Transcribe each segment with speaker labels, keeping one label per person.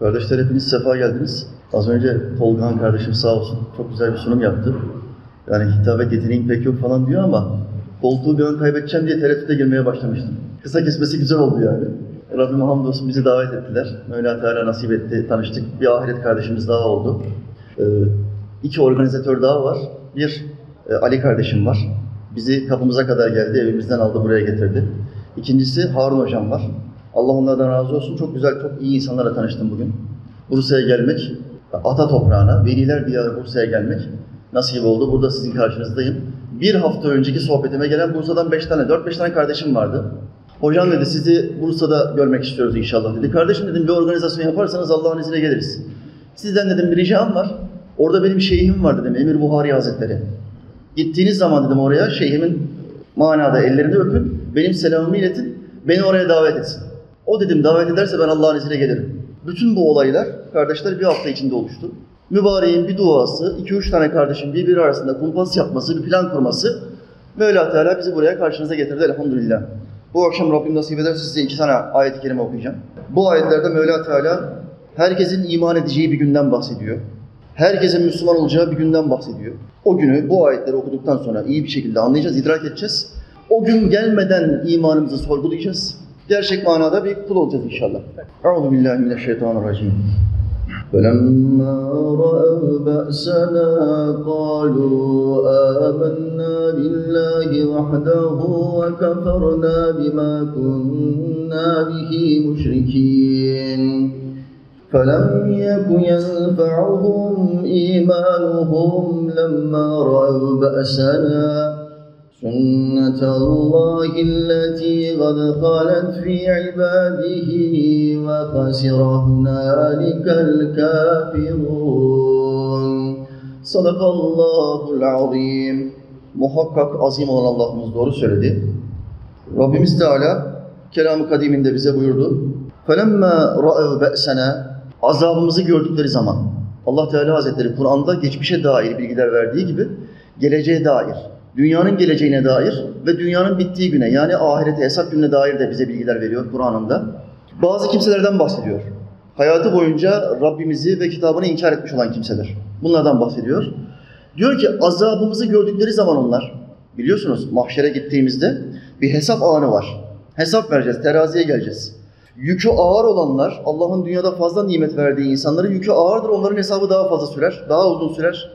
Speaker 1: Kardeşler hepiniz sefa geldiniz. Az önce Tolgahan kardeşim sağ olsun çok güzel bir sunum yaptı. Yani hitabet yeteneğim pek yok falan diyor ama koltuğu bir an kaybedeceğim diye tereddüte girmeye başlamıştım. Kısa kesmesi güzel oldu yani. Rabbime hamdolsun bizi davet ettiler. Mevla Teala nasip etti, tanıştık. Bir ahiret kardeşimiz daha oldu. Ee, iki organizatör daha var. Bir e, Ali kardeşim var. Bizi kapımıza kadar geldi, evimizden aldı, buraya getirdi. İkincisi Harun hocam var. Allah onlardan razı olsun. Çok güzel, çok iyi insanlarla tanıştım bugün. Bursa'ya gelmek, ata toprağına, veliler diyarı Bursa'ya gelmek nasip oldu. Burada sizin karşınızdayım. Bir hafta önceki sohbetime gelen Bursa'dan beş tane, dört beş tane kardeşim vardı. Hocam dedi sizi Bursa'da görmek istiyoruz inşallah dedi. Kardeşim dedim bir organizasyon yaparsanız Allah'ın izniyle geliriz. Sizden dedim bir ricam var. Orada benim şeyhim var dedim Emir Buhari Hazretleri. Gittiğiniz zaman dedim oraya şeyhimin manada ellerini öpün. Benim selamımı iletin. Beni oraya davet etsin. O dedim davet ederse ben Allah'ın izniyle gelirim. Bütün bu olaylar kardeşler bir hafta içinde oluştu. Mübareğin bir duası, iki üç tane kardeşin birbiri arasında kumpas yapması, bir plan kurması Mevla Teala bizi buraya karşınıza getirdi elhamdülillah. Bu akşam Rabbim nasip ederse size iki tane ayet-i kerime okuyacağım. Bu ayetlerde Mevla Teala herkesin iman edeceği bir günden bahsediyor. Herkesin Müslüman olacağı bir günden bahsediyor. O günü bu ayetleri okuduktan sonra iyi bir şekilde anlayacağız, idrak edeceğiz. O gün gelmeden imanımızı sorgulayacağız. Gerçek manada bir kul olacağız inşallah. Euzu billahi mineşşeytanirracim. فلما رأوا بأسنا قالوا آمنا بالله وحده وكفرنا بما كنا به مشركين فلم يك ينفعهم إيمانهم لما رأوا بأسنا سنة الله التي قد خلت في عباده وخسر هنالك الكافرون صدق الله العظيم Muhakkak azim olan Allah'ımız doğru söyledi. Rabbimiz Teala kelam-ı kadiminde bize buyurdu. فَلَمَّا رَأَوْ بَأْسَنَا Azabımızı gördükleri zaman Allah Teala Hazretleri Kur'an'da geçmişe dair bilgiler verdiği gibi geleceğe dair, dünyanın geleceğine dair ve dünyanın bittiği güne yani ahirete, hesap gününe dair de bize bilgiler veriyor Kur'an'ında. Bazı kimselerden bahsediyor. Hayatı boyunca Rabbimizi ve kitabını inkar etmiş olan kimseler. Bunlardan bahsediyor. Diyor ki azabımızı gördükleri zaman onlar, biliyorsunuz mahşere gittiğimizde bir hesap anı var. Hesap vereceğiz, teraziye geleceğiz. Yükü ağır olanlar, Allah'ın dünyada fazla nimet verdiği insanların yükü ağırdır, onların hesabı daha fazla sürer, daha uzun sürer.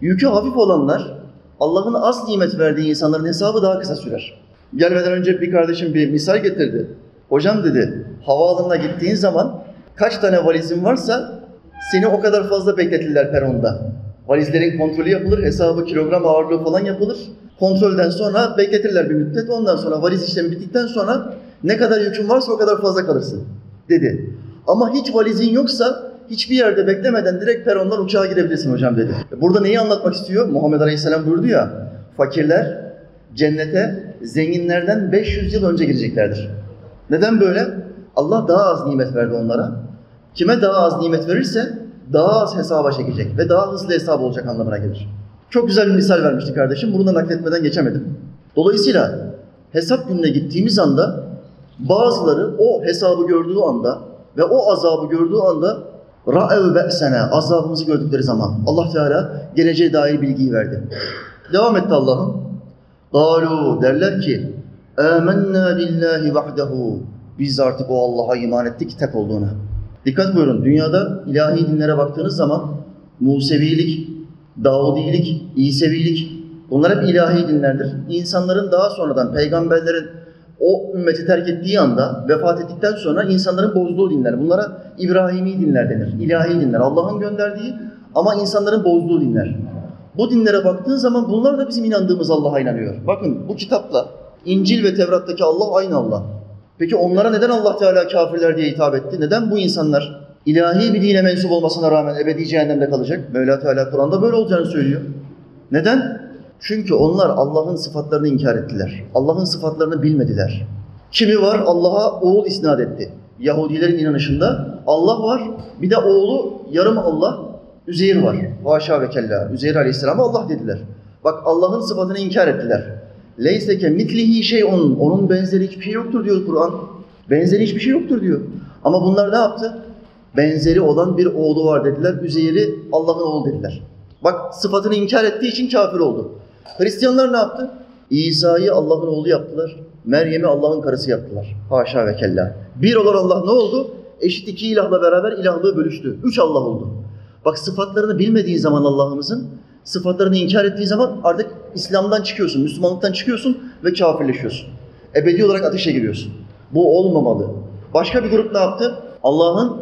Speaker 1: Yükü hafif olanlar, Allah'ın az nimet verdiği insanların hesabı daha kısa sürer. Gelmeden önce bir kardeşim bir misal getirdi. Hocam dedi, havaalanına gittiğin zaman kaç tane valizin varsa seni o kadar fazla bekletirler peronda. Valizlerin kontrolü yapılır, hesabı, kilogram ağırlığı falan yapılır. Kontrolden sonra bekletirler bir müddet. Ondan sonra valiz işlemi bittikten sonra ne kadar yükün varsa o kadar fazla kalırsın dedi. Ama hiç valizin yoksa hiçbir yerde beklemeden direkt perondan uçağa girebilirsin hocam dedi. Burada neyi anlatmak istiyor? Muhammed Aleyhisselam buyurdu ya, fakirler cennete zenginlerden 500 yıl önce gireceklerdir. Neden böyle? Allah daha az nimet verdi onlara. Kime daha az nimet verirse daha az hesaba çekecek ve daha hızlı hesap olacak anlamına gelir. Çok güzel bir misal vermişti kardeşim. Bunu da nakletmeden geçemedim. Dolayısıyla hesap gününe gittiğimiz anda bazıları o hesabı gördüğü anda ve o azabı gördüğü anda ra'ev be'sene azabımızı gördükleri zaman Allah Teala geleceğe dair bilgiyi verdi. Devam etti Allah'ım. Galu derler ki Âmennâ billahi vahdehu Biz artık o Allah'a iman ettik tek olduğuna. Dikkat buyurun. Dünyada ilahi dinlere baktığınız zaman Musevilik, Davudilik, İsevilik bunlar hep ilahi dinlerdir. İnsanların daha sonradan peygamberlerin o ümmeti terk ettiği anda vefat ettikten sonra insanların bozduğu dinler. Bunlara İbrahimi dinler denir. İlahi dinler. Allah'ın gönderdiği ama insanların bozduğu dinler. Bu dinlere baktığın zaman bunlar da bizim inandığımız Allah'a inanıyor. Bakın bu kitapla İncil ve Tevrat'taki Allah aynı Allah. Peki onlara neden Allah Teala kafirler diye hitap etti? Neden bu insanlar ilahi bir dine mensup olmasına rağmen ebedi cehennemde kalacak? Mevla Teala Kur'an'da böyle olacağını söylüyor. Neden? Çünkü onlar Allah'ın sıfatlarını inkar ettiler. Allah'ın sıfatlarını bilmediler. Kimi var Allah'a oğul isnat etti. Yahudilerin inanışında Allah var, bir de oğlu yarım Allah, Üzeyir var. Haşa ve kella. Üzeyir aleyhisselam'a Allah dediler. Bak Allah'ın sıfatını inkar ettiler. Leyseke mitlihi şeyun. Onun benzeri hiçbir şey yoktur diyor Kur'an. Benzeri hiçbir şey yoktur diyor. Ama bunlar ne yaptı? Benzeri olan bir oğlu var dediler. Üzeyr'i Allah'ın oğlu dediler. Bak sıfatını inkar ettiği için kafir oldu. Hristiyanlar ne yaptı? İsa'yı Allah'ın oğlu yaptılar. Meryem'i Allah'ın karısı yaptılar. Haşa ve kella. Bir olan Allah ne oldu? Eşit iki ilahla beraber ilahlığı bölüştü. Üç Allah oldu. Bak sıfatlarını bilmediği zaman Allah'ımızın, sıfatlarını inkar ettiği zaman artık İslam'dan çıkıyorsun, Müslümanlıktan çıkıyorsun ve kafirleşiyorsun. Ebedi olarak ateşe giriyorsun. Bu olmamalı. Başka bir grup ne yaptı? Allah'ın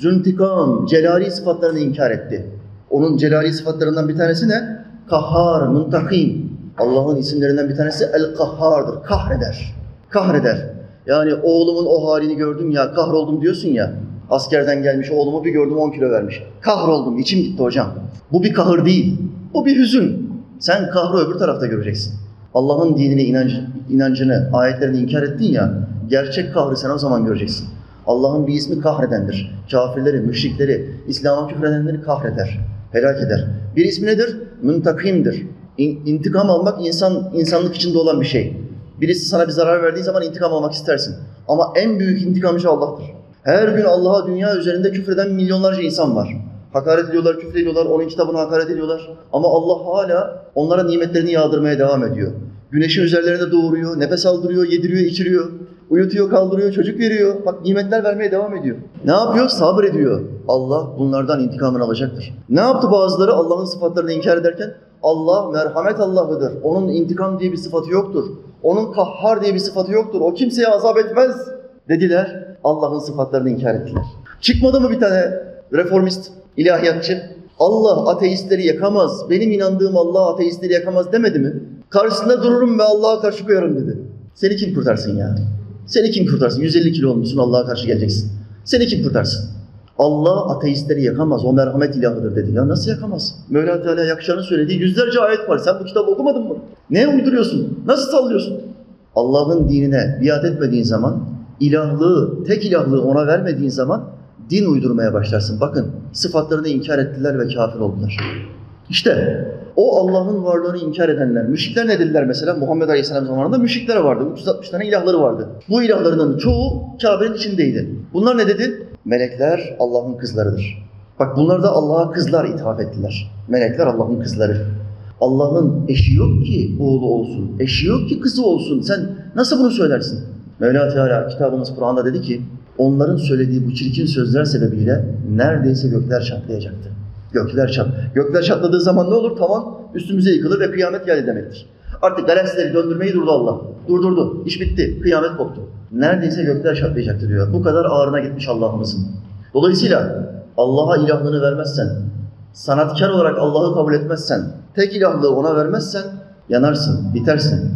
Speaker 1: züntikam, celali sıfatlarını inkar etti. Onun celali sıfatlarından bir tanesi ne? Kahhar, muntakim. Allah'ın isimlerinden bir tanesi El-Kahhar'dır. Kahreder. Kahreder. Yani oğlumun o halini gördüm ya, kahroldum diyorsun ya. Askerden gelmiş oğlumu bir gördüm 10 kilo vermiş. Kahroldum, içim gitti hocam. Bu bir kahır değil. Bu bir hüzün. Sen kahrı öbür tarafta göreceksin. Allah'ın dinine inancı, inancını, ayetlerini inkar ettin ya, gerçek kahrı sen o zaman göreceksin. Allah'ın bir ismi kahredendir. Kafirleri, müşrikleri, İslam'a küfredenleri kahreder, helak eder. Bir ismi nedir? Müntakimdir. İn, intikam almak insan insanlık içinde olan bir şey. Birisi sana bir zarar verdiği zaman intikam almak istersin. Ama en büyük intikamcı Allah'tır. Her gün Allah'a dünya üzerinde küfreden milyonlarca insan var. Hakaret ediyorlar, küfür ediyorlar, onun kitabına hakaret ediyorlar. Ama Allah hala onlara nimetlerini yağdırmaya devam ediyor. Güneşi üzerlerine doğuruyor, nefes aldırıyor, yediriyor, içiriyor. Uyutuyor, kaldırıyor, çocuk veriyor. Bak nimetler vermeye devam ediyor. Ne yapıyor? Sabrediyor. Allah bunlardan intikamını alacaktır. Ne yaptı bazıları Allah'ın sıfatlarını inkar ederken? Allah merhamet Allah'ıdır. Onun intikam diye bir sıfatı yoktur. Onun kahhar diye bir sıfatı yoktur. O kimseye azap etmez dediler. Allah'ın sıfatlarını inkar ettiler. Çıkmadı mı bir tane reformist, ilahiyatçı? Allah ateistleri yakamaz. Benim inandığım Allah ateistleri yakamaz demedi mi? Karşısında dururum ve Allah'a karşı koyarım dedi. Seni kim kurtarsın ya? Seni kim kurtarsın? 150 kilo olmuşsun Allah'a karşı geleceksin. Seni kim kurtarsın? Allah ateistleri yakamaz. O merhamet ilahıdır dedi. Ya nasıl yakamaz? Mevla Teala yakacağını söylediği yüzlerce ayet var. Sen bu kitabı okumadın mı? Ne uyduruyorsun? Nasıl sallıyorsun? Allah'ın dinine biat etmediğin zaman, ilahlığı, tek ilahlığı ona vermediğin zaman din uydurmaya başlarsın. Bakın sıfatlarını inkar ettiler ve kafir oldular. İşte o Allah'ın varlığını inkar edenler, müşrikler ne dediler mesela? Muhammed Aleyhisselam zamanında müşrikler vardı. 360 tane ilahları vardı. Bu ilahlarının çoğu Kabe'nin içindeydi. Bunlar ne dedi? Melekler Allah'ın kızlarıdır. Bak bunlar da Allah'a kızlar ithaf ettiler. Melekler Allah'ın kızları. Allah'ın eşi yok ki oğlu olsun. Eşi yok ki kızı olsun. Sen nasıl bunu söylersin? Mevla Teala kitabımız Kur'an'da dedi ki onların söylediği bu çirkin sözler sebebiyle neredeyse gökler çatlayacaktı. Gökler çat. Gökler çatladığı zaman ne olur? Tavan üstümüze yıkılır ve kıyamet geldi demektir. Artık galaksileri döndürmeyi durdu Allah. Durdurdu. İş bitti. Kıyamet koptu. Neredeyse gökler çatlayacaktı diyor. Bu kadar ağrına gitmiş Allah'ımızın. Dolayısıyla Allah'a ilahlığını vermezsen, sanatkar olarak Allah'ı kabul etmezsen, tek ilahlığı ona vermezsen yanarsın, bitersin.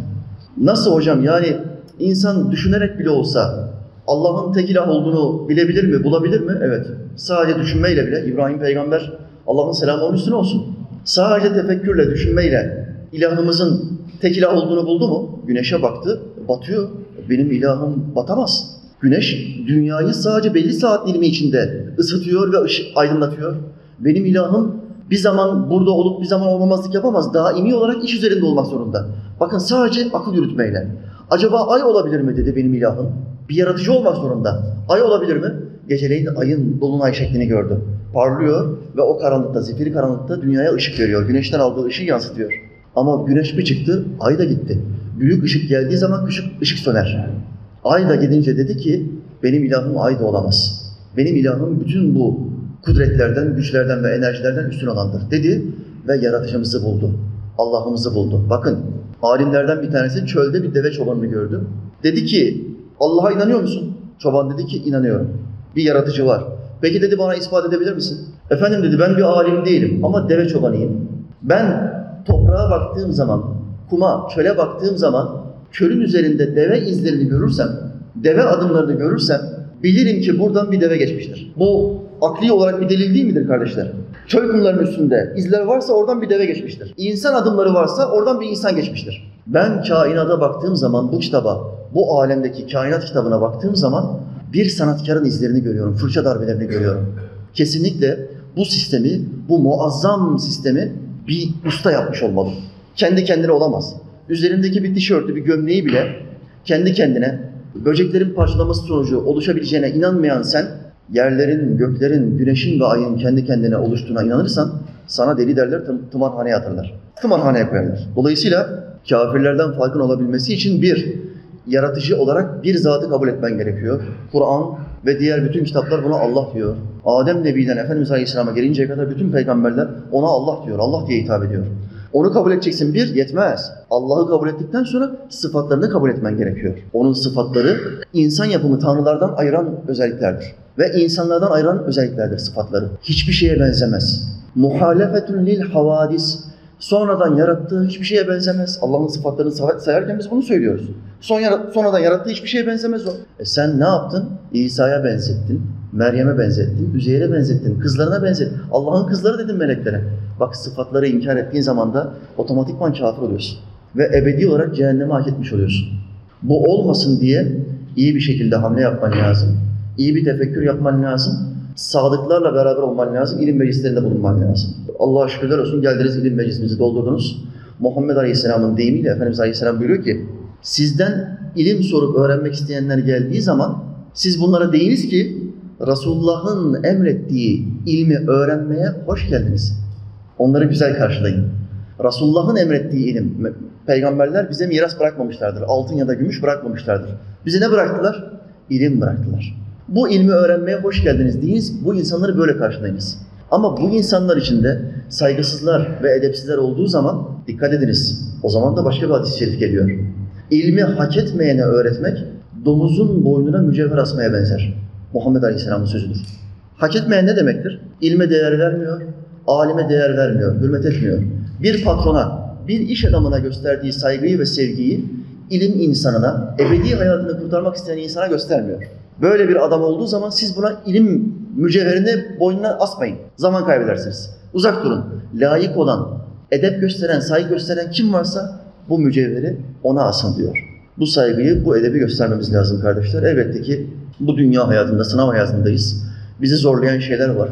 Speaker 1: Nasıl hocam? Yani insan düşünerek bile olsa Allah'ın tek ilah olduğunu bilebilir mi, bulabilir mi? Evet. Sadece düşünmeyle bile İbrahim peygamber Allah'ın selamı onun üstüne olsun. Sadece tefekkürle, düşünmeyle ilahımızın tek ilah olduğunu buldu mu? Güneşe baktı, batıyor. Benim ilahım batamaz. Güneş dünyayı sadece belli saat dilimi içinde ısıtıyor ve ışık aydınlatıyor. Benim ilahım bir zaman burada olup bir zaman olmamazlık yapamaz. Daimi olarak iş üzerinde olmak zorunda. Bakın sadece akıl yürütmeyle. Acaba ay olabilir mi dedi benim ilahım. Bir yaratıcı olmak zorunda. Ay olabilir mi? Geceleyin ayın dolunay şeklini gördü. Parlıyor ve o karanlıkta, zifiri karanlıkta dünyaya ışık veriyor. Güneşten aldığı ışığı yansıtıyor. Ama güneş bir çıktı, ay da gitti. Büyük ışık geldiği zaman küçük ışık söner. Ay da gidince dedi ki, benim ilahım ay da olamaz. Benim ilahım bütün bu kudretlerden, güçlerden ve enerjilerden üstün olandır dedi ve yaratıcımızı buldu. Allah'ımızı buldu. Bakın alimlerden bir tanesi çölde bir deve çobanını gördü. Dedi ki Allah'a inanıyor musun? Çoban dedi ki inanıyorum. Bir yaratıcı var. Peki dedi bana ispat edebilir misin? Efendim dedi ben bir alim değilim ama deve çobanıyım. Ben toprağa baktığım zaman, kuma, çöle baktığım zaman çölün üzerinde deve izlerini görürsem, deve adımlarını görürsem bilirim ki buradan bir deve geçmiştir. Bu akli olarak bir delil değil midir kardeşler? Çöl kumlarının üstünde izler varsa oradan bir deve geçmiştir. İnsan adımları varsa oradan bir insan geçmiştir. Ben kainata baktığım zaman bu kitaba, bu alemdeki kainat kitabına baktığım zaman bir sanatkarın izlerini görüyorum, fırça darbelerini görüyorum. Kesinlikle bu sistemi, bu muazzam sistemi bir usta yapmış olmalı. Kendi kendine olamaz. Üzerindeki bir tişörtü, bir gömleği bile kendi kendine böceklerin parçalaması sonucu oluşabileceğine inanmayan sen yerlerin, göklerin, güneşin ve ayın kendi kendine oluştuğuna inanırsan sana deli derler, tım- tımarhaneye atırlar. Tımarhaneye koyarlar. Dolayısıyla kafirlerden farkın olabilmesi için bir, yaratıcı olarak bir zatı kabul etmen gerekiyor. Kur'an ve diğer bütün kitaplar buna Allah diyor. Adem Nebi'den Efendimiz Aleyhisselam'a gelinceye kadar bütün peygamberler ona Allah diyor, Allah diye hitap ediyor. Onu kabul edeceksin bir, yetmez. Allah'ı kabul ettikten sonra sıfatlarını kabul etmen gerekiyor. Onun sıfatları insan yapımı tanrılardan ayıran özelliklerdir. Ve insanlardan ayıran özelliklerdir sıfatları. Hiçbir şeye benzemez. Muhalefetun lil havadis. Sonradan yarattığı hiçbir şeye benzemez. Allah'ın sıfatlarını say- sayarken biz bunu söylüyoruz. Son yara- sonradan yarattığı hiçbir şeye benzemez o. E sen ne yaptın? İsa'ya benzettin, Meryem'e benzettin, Üzeyir'e benzettin, kızlarına benzettin. Allah'ın kızları dedin meleklere. Bak sıfatları inkar ettiğin zaman da otomatikman kafir oluyorsun. Ve ebedi olarak cehenneme hak etmiş oluyorsun. Bu olmasın diye iyi bir şekilde hamle yapman lazım. İyi bir tefekkür yapman lazım. Sadıklarla beraber olman lazım. İlim meclislerinde bulunman lazım. Allah'a şükürler olsun geldiniz ilim meclisimizi doldurdunuz. Muhammed Aleyhisselam'ın deyimiyle Efendimiz Aleyhisselam buyuruyor ki sizden ilim sorup öğrenmek isteyenler geldiği zaman siz bunlara deyiniz ki Resulullah'ın emrettiği ilmi öğrenmeye hoş geldiniz. Onları güzel karşılayın. Resulullah'ın emrettiği ilim, peygamberler bize miras bırakmamışlardır. Altın ya da gümüş bırakmamışlardır. Bize ne bıraktılar? İlim bıraktılar. Bu ilmi öğrenmeye hoş geldiniz deyiniz, bu insanları böyle karşılayınız. Ama bu insanlar içinde saygısızlar ve edepsizler olduğu zaman dikkat ediniz. O zaman da başka bir hadis-i şerif geliyor. İlmi hak etmeyene öğretmek, domuzun boynuna mücevher asmaya benzer. Muhammed Aleyhisselam'ın sözüdür. Hak etmeyen ne demektir? İlme değer vermiyor, alime değer vermiyor, hürmet etmiyor. Bir patrona, bir iş adamına gösterdiği saygıyı ve sevgiyi ilim insanına, ebedi hayatını kurtarmak isteyen insana göstermiyor. Böyle bir adam olduğu zaman siz buna ilim mücevherini boynuna asmayın. Zaman kaybedersiniz. Uzak durun. Layık olan, edep gösteren, saygı gösteren kim varsa bu mücevheri ona asın diyor. Bu saygıyı, bu edebi göstermemiz lazım kardeşler. Elbette ki bu dünya hayatında, sınav hayatındayız. Bizi zorlayan şeyler var.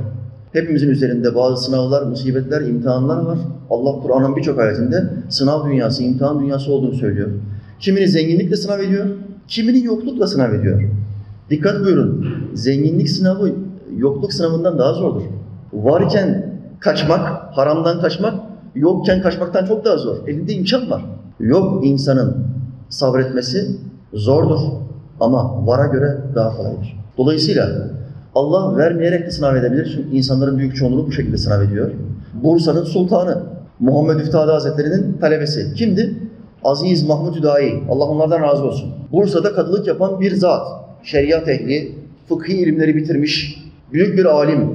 Speaker 1: Hepimizin üzerinde bazı sınavlar, musibetler, imtihanlar var. Allah Kur'an'ın birçok ayetinde sınav dünyası, imtihan dünyası olduğunu söylüyor. Kimini zenginlikle sınav ediyor, kimini yoklukla sınav ediyor. Dikkat buyurun, zenginlik sınavı yokluk sınavından daha zordur. Varken kaçmak, haramdan kaçmak, yokken kaçmaktan çok daha zor. Elinde imkan var. Yok insanın sabretmesi zordur ama vara göre daha kolaydır. Dolayısıyla Allah vermeyerek de sınav edebilir. Çünkü insanların büyük çoğunluğu bu şekilde sınav ediyor. Bursa'nın sultanı Muhammed Üftade Hazretleri'nin talebesi kimdi? Aziz Mahmud Hüdayi. Allah onlardan razı olsun. Bursa'da kadılık yapan bir zat. Şeriat ehli, fıkhi ilimleri bitirmiş, büyük bir alim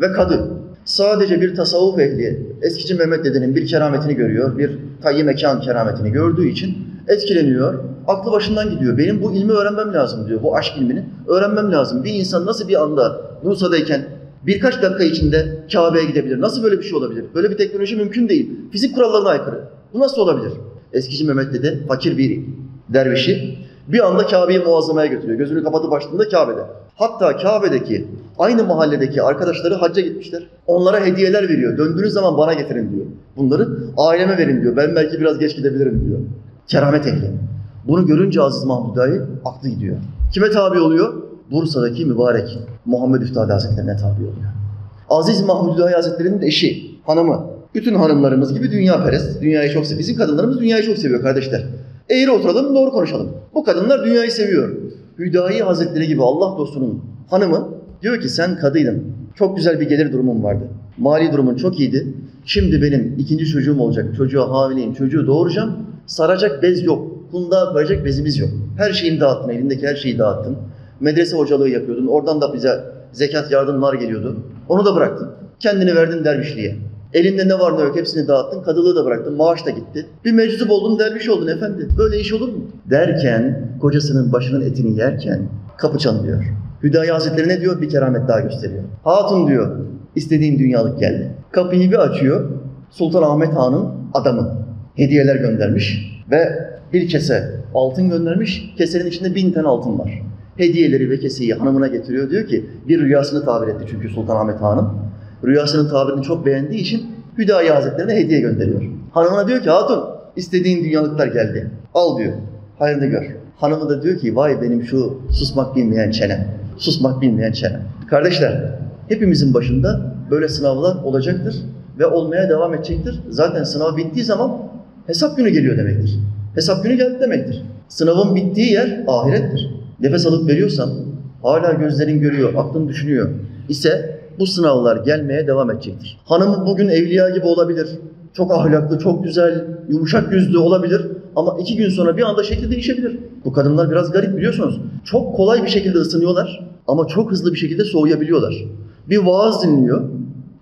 Speaker 1: ve kadı. Sadece bir tasavvuf ehli, eskici Mehmet dedenin bir kerametini görüyor, bir tayyi mekan kerametini gördüğü için etkileniyor. Aklı başından gidiyor. Benim bu ilmi öğrenmem lazım diyor. Bu aşk ilmini öğrenmem lazım. Bir insan nasıl bir anda Bursa'dayken birkaç dakika içinde Kabe'ye gidebilir? Nasıl böyle bir şey olabilir? Böyle bir teknoloji mümkün değil. Fizik kurallarına aykırı. Bu nasıl olabilir? Eskici Mehmet dede fakir bir dervişi bir anda Kabe'yi muazzamaya götürüyor. Gözünü kapatıp açtığında Kabe'de. Hatta Kabe'deki aynı mahalledeki arkadaşları hacca gitmişler. Onlara hediyeler veriyor. Döndüğünüz zaman bana getirin diyor. Bunları aileme verin diyor. Ben belki biraz geç gidebilirim diyor. Keramet ehli. Bunu görünce Aziz Mahmud Dayı aklı gidiyor. Kime tabi oluyor? Bursa'daki mübarek Muhammed Üftade Hazretlerine tabi oluyor. Aziz Mahmud Dayı Hazretleri'nin eşi, hanımı. Bütün hanımlarımız gibi dünya perest, dünyayı çok seviyor. Bizim kadınlarımız dünyayı çok seviyor kardeşler. Eğri oturalım, doğru konuşalım. Bu kadınlar dünyayı seviyor. Hüdayi Hazretleri gibi Allah dostunun hanımı diyor ki sen kadıydın. Çok güzel bir gelir durumun vardı. Mali durumun çok iyiydi. Şimdi benim ikinci çocuğum olacak. Çocuğa hamileyim, çocuğu doğuracağım. Saracak bez yok. Kundağa koyacak bezimiz yok. Her şeyini dağıttın, elindeki her şeyi dağıttın. Medrese hocalığı yapıyordun. Oradan da bize zekat yardımlar geliyordu. Onu da bıraktın. Kendini verdin dervişliğe. Elinde ne var ne yok hepsini dağıttın. Kadılığı da bıraktın. Maaş da gitti. Bir meczup oldun, derviş oldun efendi. Böyle iş olur mu? Derken, kocasının başının etini yerken kapı çalınıyor. Hüdayi Hazretleri ne diyor? Bir keramet daha gösteriyor. Hatun diyor, istediğin dünyalık geldi. Kapıyı bir açıyor. Sultan Ahmet Han'ın adamı. Hediyeler göndermiş ve bir kese altın göndermiş. Kesenin içinde bin tane altın var. Hediyeleri ve keseyi hanımına getiriyor. Diyor ki bir rüyasını tabir etti çünkü Sultan Ahmet Han'ın. Rüyasının tabirini çok beğendiği için Hüdayi Hazretlerine hediye gönderiyor. Hanımına diyor ki hatun istediğin dünyalıklar geldi. Al diyor. Hayrını gör. Hanımı da diyor ki vay benim şu susmak bilmeyen çenem. Susmak bilmeyen çenem. Kardeşler, hepimizin başında böyle sınavlar olacaktır ve olmaya devam edecektir. Zaten sınav bittiği zaman hesap günü geliyor demektir. Hesap günü geldi demektir. Sınavın bittiği yer ahirettir. Nefes alıp veriyorsan, hala gözlerin görüyor, aklın düşünüyor ise bu sınavlar gelmeye devam edecektir. Hanımın bugün evliya gibi olabilir, çok ahlaklı, çok güzel, yumuşak yüzlü olabilir ama iki gün sonra bir anda şekli değişebilir. Bu kadınlar biraz garip biliyorsunuz. Çok kolay bir şekilde ısınıyorlar ama çok hızlı bir şekilde soğuyabiliyorlar. Bir vaaz dinliyor,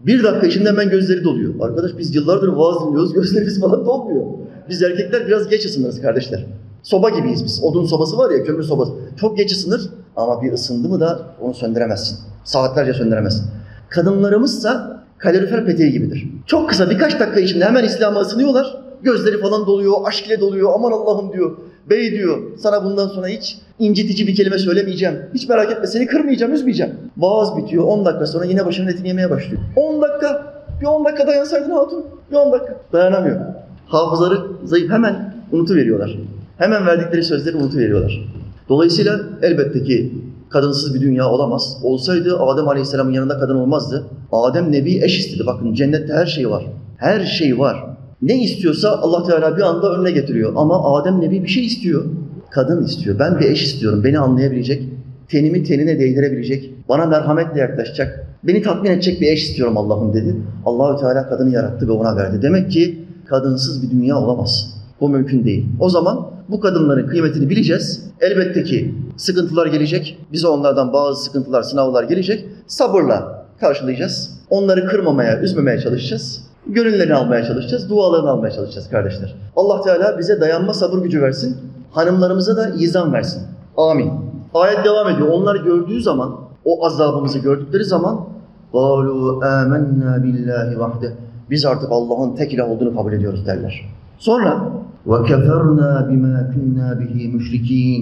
Speaker 1: bir dakika içinde hemen gözleri doluyor. Arkadaş biz yıllardır vaaz dinliyoruz, gözlerimiz falan dolmuyor. Biz erkekler biraz geç ısınırız kardeşler. Soba gibiyiz biz. Odun sobası var ya, kömür sobası. Çok geç ısınır ama bir ısındı mı da onu söndüremezsin. Saatlerce söndüremezsin. Kadınlarımızsa kalorifer peteği gibidir. Çok kısa birkaç dakika içinde hemen İslam'a ısınıyorlar. Gözleri falan doluyor, aşk ile doluyor. Aman Allah'ım diyor. Bey diyor, sana bundan sonra hiç incitici bir kelime söylemeyeceğim. Hiç merak etme, seni kırmayacağım, üzmeyeceğim. Vaaz bitiyor, 10 dakika sonra yine başının etini yemeye başlıyor. 10 dakika, bir 10 dakika dayansaydın hatun. Bir 10 dakika. Dayanamıyor. Hafızaları zayıf, hemen unutuveriyorlar. Hemen verdikleri sözleri unutuveriyorlar. Dolayısıyla elbette ki kadınsız bir dünya olamaz. Olsaydı Adem Aleyhisselam'ın yanında kadın olmazdı. Adem Nebi eş istedi. Bakın cennette her şey var. Her şey var. Ne istiyorsa Allah Teala bir anda önüne getiriyor. Ama Adem Nebi bir şey istiyor. Kadın istiyor. Ben bir eş istiyorum. Beni anlayabilecek, tenimi tenine değdirebilecek, bana merhametle yaklaşacak, beni tatmin edecek bir eş istiyorum Allah'ım dedi. Allahü Teala kadını yarattı ve ona verdi. Demek ki kadınsız bir dünya olamaz. Bu mümkün değil. O zaman bu kadınların kıymetini bileceğiz. Elbette ki sıkıntılar gelecek. Bize onlardan bazı sıkıntılar, sınavlar gelecek. Sabırla karşılayacağız. Onları kırmamaya, üzmemeye çalışacağız. Gönüllerini almaya çalışacağız, dualarını almaya çalışacağız kardeşler. Allah Teala bize dayanma sabır gücü versin. Hanımlarımıza da izan versin. Amin. Ayet devam ediyor. Onlar gördüğü zaman, o azabımızı gördükleri zaman قَالُوا آمَنَّا بِاللّٰهِ وَحْدَهِ Biz artık Allah'ın tek ilah olduğunu kabul ediyoruz derler. Sonra وَكَفَرْنَا بِمَا كُنَّا بِهِ مُشْرِك۪ينَ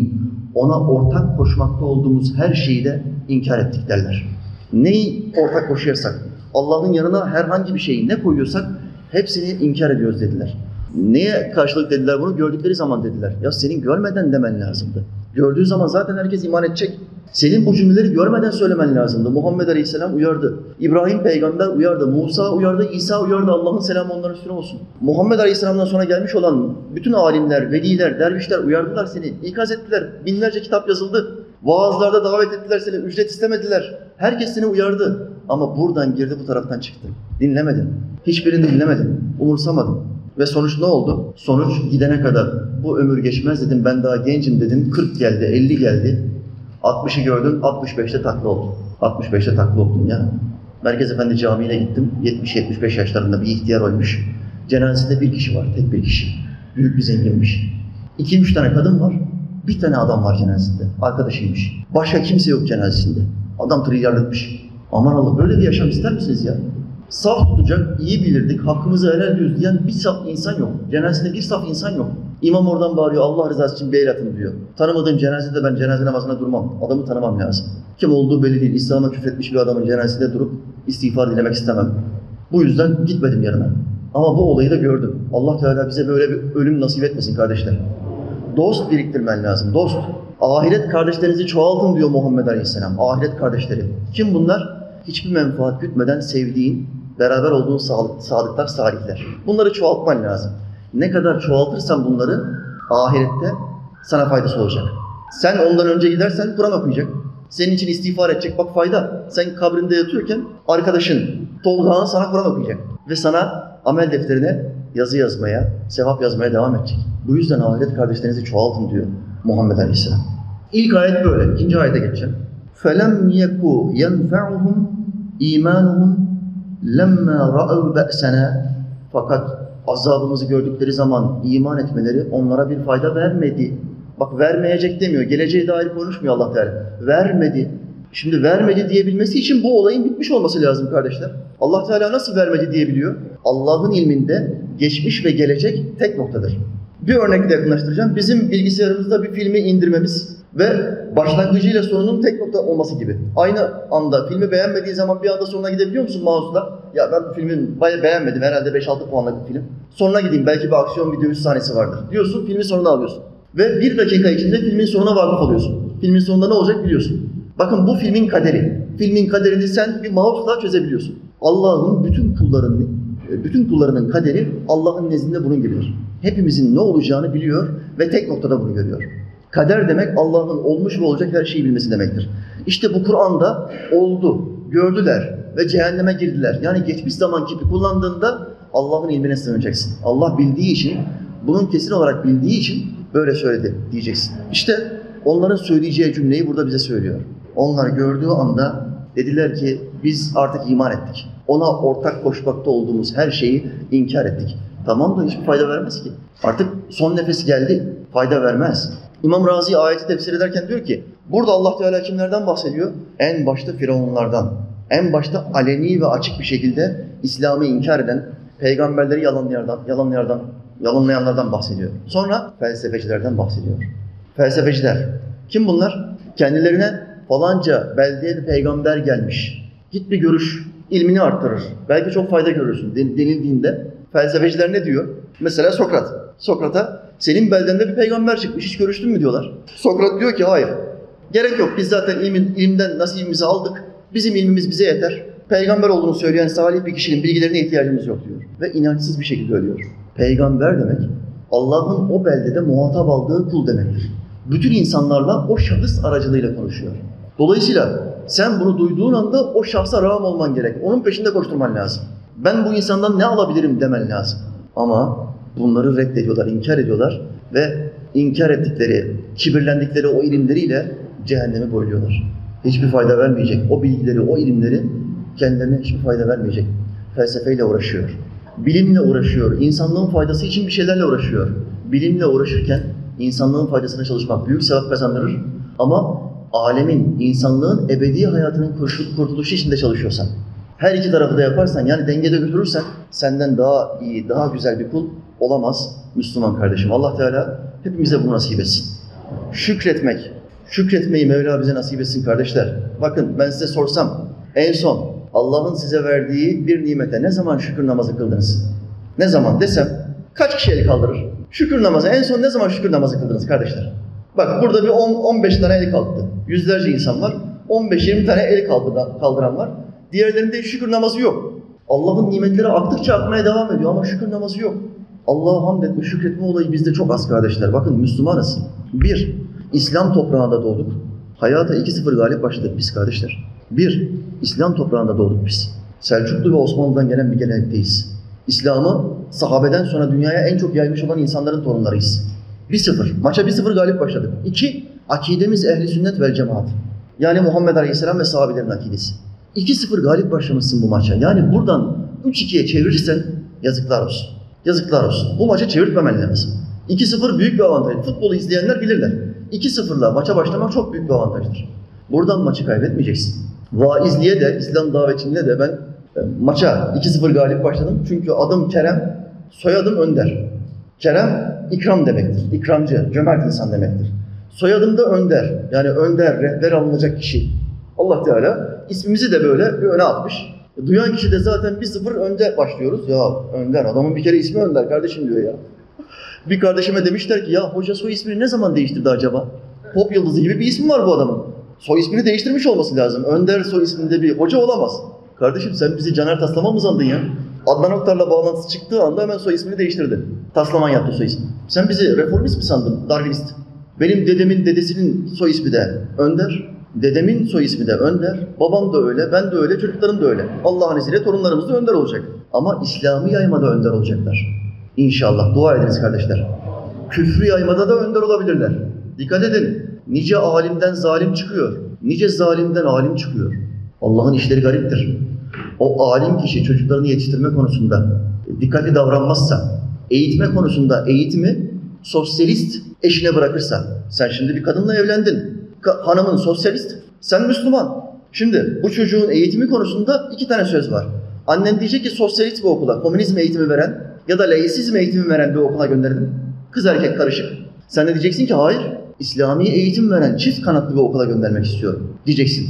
Speaker 1: Ona ortak koşmakta olduğumuz her şeyi de inkar ettik derler. Neyi ortak koşuyorsak, Allah'ın yanına herhangi bir şeyi ne koyuyorsak hepsini inkar ediyoruz dediler. Neye karşılık dediler bunu? Gördükleri zaman dediler. Ya senin görmeden demen lazımdı. Gördüğü zaman zaten herkes iman edecek. Senin bu cümleleri görmeden söylemen lazımdı. Muhammed Aleyhisselam uyardı. İbrahim peygamber uyardı. Musa uyardı. İsa uyardı. Allah'ın selamı onların üstüne olsun. Muhammed Aleyhisselam'dan sonra gelmiş olan bütün alimler, veliler, dervişler uyardılar seni. ikaz ettiler. Binlerce kitap yazıldı. Vaazlarda davet ettiler seni. Ücret istemediler. Herkes seni uyardı. Ama buradan girdi bu taraftan çıktı. Dinlemedin. Hiçbirini dinlemedin. Umursamadın. Ve sonuç ne oldu? Sonuç gidene kadar bu ömür geçmez dedim ben daha gencim dedin 40 geldi 50 geldi 60'ı gördün 65'te takla oldun. 65'te takla oldun ya. Merkez Efendi Camii'ne gittim 70-75 yaşlarında bir ihtiyar ölmüş. Cenazesinde bir kişi var tek bir kişi. Büyük bir zenginmiş. 2-3 tane kadın var. Bir tane adam var cenazesinde. Arkadaşıymış. Başka kimse yok cenazesinde. Adam trilyarlıkmış. Aman Allah böyle bir yaşam ister misiniz ya? Saf tutacak, iyi bilirdik, hakkımızı helal ediyoruz diyen bir saf insan yok. Cenazesinde bir saf insan yok. İmam oradan bağırıyor, Allah rızası için bir el atın diyor. Tanımadığım cenazede ben cenaze namazına durmam. Adamı tanımam lazım. Kim olduğu belli değil. İslam'a küfretmiş bir adamın cenazesinde durup istiğfar dilemek istemem. Bu yüzden gitmedim yanına. Ama bu olayı da gördüm. Allah Teala bize böyle bir ölüm nasip etmesin kardeşler. Dost biriktirmen lazım, dost. Ahiret kardeşlerinizi çoğaltın diyor Muhammed Aleyhisselam. Ahiret kardeşleri. Kim bunlar? Hiçbir menfaat gütmeden sevdiğin, beraber olduğun sadık, sadıklar, salihler. Bunları çoğaltman lazım. Ne kadar çoğaltırsan bunları ahirette sana faydası olacak. Sen ondan önce gidersen Kur'an okuyacak. Senin için istiğfar edecek. Bak fayda. Sen kabrinde yatıyorken arkadaşın Tolga'nın sana Kur'an okuyacak. Ve sana amel defterine yazı yazmaya, sevap yazmaya devam edecek. Bu yüzden ahiret kardeşlerinizi çoğaltın diyor Muhammed Aleyhisselam. İlk ayet böyle. İkinci ayete geçeceğim. فَلَمْ يَكُوا يَنْفَعُهُمْ اِيمَانُهُمْ lemme ra'u be'sene fakat azabımızı gördükleri zaman iman etmeleri onlara bir fayda vermedi. Bak vermeyecek demiyor. Geleceğe dair konuşmuyor Allah Teala. Vermedi. Şimdi vermedi diyebilmesi için bu olayın bitmiş olması lazım kardeşler. Allah Teala nasıl vermedi diyebiliyor? Allah'ın ilminde geçmiş ve gelecek tek noktadır. Bir örnekle yakınlaştıracağım. Bizim bilgisayarımızda bir filmi indirmemiz ve başlangıcıyla sonunun tek nokta olması gibi. Aynı anda filmi beğenmediği zaman bir anda sonuna gidebiliyor musun mouse'la? Ya ben bu filmi bayağı beğenmedim. Herhalde 5-6 puanlık bir film. Sonuna gideyim. Belki bir aksiyon video 3 sahnesi vardır. Diyorsun filmin sonuna alıyorsun. Ve bir dakika içinde filmin sonuna vakıf oluyorsun. Filmin sonunda ne olacak biliyorsun. Bakın bu filmin kaderi. Filmin kaderini sen bir mouse'la çözebiliyorsun. Allah'ın bütün kullarının bütün kullarının kaderi Allah'ın nezdinde bunun gibidir. Hepimizin ne olacağını biliyor ve tek noktada bunu görüyor. Kader demek Allah'ın olmuş ve olacak her şeyi bilmesi demektir. İşte bu Kur'an'da oldu, gördüler ve cehenneme girdiler. Yani geçmiş zaman kipi kullandığında Allah'ın ilmine sığınacaksın. Allah bildiği için, bunun kesin olarak bildiği için böyle söyledi diyeceksin. İşte onların söyleyeceği cümleyi burada bize söylüyor. Onlar gördüğü anda dediler ki biz artık iman ettik. Ona ortak koşmakta olduğumuz her şeyi inkar ettik. Tamam da hiçbir fayda vermez ki. Artık son nefes geldi, fayda vermez. İmam Razi ayeti tefsir ederken diyor ki, burada Allah Teala kimlerden bahsediyor? En başta firavunlardan, en başta aleni ve açık bir şekilde İslam'ı inkar eden, peygamberleri yalanlayanlardan, yalanlayanlardan, yalanlayanlardan bahsediyor. Sonra felsefecilerden bahsediyor. Felsefeciler. Kim bunlar? Kendilerine falanca beldeye bir peygamber gelmiş. Git bir görüş, ilmini arttırır. Belki çok fayda görürsün den- denildiğinde felsefeciler ne diyor? Mesela Sokrat. Sokrat'a senin beldende bir peygamber çıkmış hiç görüştün mü diyorlar. Sokrat diyor ki hayır. Gerek yok biz zaten ilmin, ilimden nasibimizi aldık. Bizim ilmimiz bize yeter. Peygamber olduğunu söyleyen salih bir kişinin bilgilerine ihtiyacımız yok diyor. Ve inançsız bir şekilde ölüyor. Peygamber demek Allah'ın o beldede muhatap aldığı kul demektir. Bütün insanlarla o şahıs aracılığıyla konuşuyor. Dolayısıyla sen bunu duyduğun anda o şahsa rağm olman gerek. Onun peşinde koşturman lazım. Ben bu insandan ne alabilirim demen lazım. Ama bunları reddediyorlar, inkar ediyorlar ve inkar ettikleri, kibirlendikleri o ilimleriyle cehennemi boyluyorlar. Hiçbir fayda vermeyecek. O bilgileri, o ilimleri kendilerine hiçbir fayda vermeyecek. Felsefeyle uğraşıyor. Bilimle uğraşıyor. İnsanlığın faydası için bir şeylerle uğraşıyor. Bilimle uğraşırken insanlığın faydasına çalışmak büyük sevap kazandırır. Ama alemin, insanlığın ebedi hayatının kurtuluşu için de çalışıyorsan, her iki tarafı da yaparsan yani dengede götürürsen senden daha iyi, daha güzel bir kul olamaz Müslüman kardeşim. Allah Teala hepimize bunu nasip etsin. Şükretmek, şükretmeyi Mevla bize nasip etsin kardeşler. Bakın ben size sorsam en son Allah'ın size verdiği bir nimete ne zaman şükür namazı kıldınız? Ne zaman desem kaç kişi el kaldırır? Şükür namazı en son ne zaman şükür namazı kıldınız kardeşler? Bak burada bir 10 15 tane el kalktı. Yüzlerce insan var. 15-20 tane el kaldıran var. Diğerlerinde şükür namazı yok. Allah'ın nimetleri aktıkça akmaya devam ediyor ama şükür namazı yok. Allah'a hamd etme, şükretme olayı bizde çok az kardeşler. Bakın Müslümanız. Bir, İslam toprağında doğduk. Hayata 2-0 galip başladık biz kardeşler. Bir, İslam toprağında doğduk biz. Selçuklu ve Osmanlı'dan gelen bir gelenekteyiz. İslam'ı sahabeden sonra dünyaya en çok yaymış olan insanların torunlarıyız. 1-0. Maça 1-0 galip başladık. İki, akidemiz ehli sünnet vel cemaat. Yani Muhammed Aleyhisselam ve sahabelerin akidesi. 2-0 galip başlamışsın bu maça. Yani buradan 3-2'ye çevirirsen yazıklar olsun. Yazıklar olsun. Bu maçı çevirtmemen lazım. 2-0 büyük bir avantaj. Futbolu izleyenler bilirler. 2-0'la maça başlamak çok büyük bir avantajdır. Buradan maçı kaybetmeyeceksin. Vaizliğe de, İslam davetçiliğine de ben e, maça 2-0 galip başladım. Çünkü adım Kerem, soyadım Önder. Kerem ikram demektir. İkramcı, cömert insan demektir. Soyadım da Önder. Yani Önder, rehber alınacak kişi. Allah Teala ismimizi de böyle bir öne atmış. Duyan kişi de zaten 1-0 önde başlıyoruz. Ya Önder, adamın bir kere ismi Önder kardeşim diyor ya. Bir kardeşime demişler ki ya hoca soy ismini ne zaman değiştirdi acaba? Pop yıldızı gibi bir ismi var bu adamın. Soy ismini değiştirmiş olması lazım. Önder soy isminde bir hoca olamaz. Kardeşim sen bizi Caner Taslaman mı sandın ya? Adnan Oktar'la bağlantısı çıktığı anda hemen soy ismini değiştirdi. Taslaman yaptı soy ismi. Sen bizi reformist mi sandın? Darwinist. Benim dedemin dedesinin soy ismi de Önder. Dedemin soy ismi de Önder. Babam da öyle, ben de öyle, çocuklarım da öyle. Allah'ın izniyle torunlarımız da Önder olacak. Ama İslam'ı yaymada Önder olacaklar. İnşallah. Dua ediniz kardeşler. Küfrü yaymada da önder olabilirler. Dikkat edin. Nice alimden zalim çıkıyor. Nice zalimden alim çıkıyor. Allah'ın işleri gariptir. O alim kişi çocuklarını yetiştirme konusunda dikkatli davranmazsa, eğitme konusunda eğitimi sosyalist eşine bırakırsa, sen şimdi bir kadınla evlendin. Hanımın sosyalist, sen Müslüman. Şimdi bu çocuğun eğitimi konusunda iki tane söz var. Annen diyecek ki sosyalist bir okula, komünizm eğitimi veren ya da laisizm eğitimi veren bir okula gönderdim. Kız erkek karışık. Sen de diyeceksin ki hayır, İslami eğitim veren çift kanatlı bir okula göndermek istiyorum diyeceksin.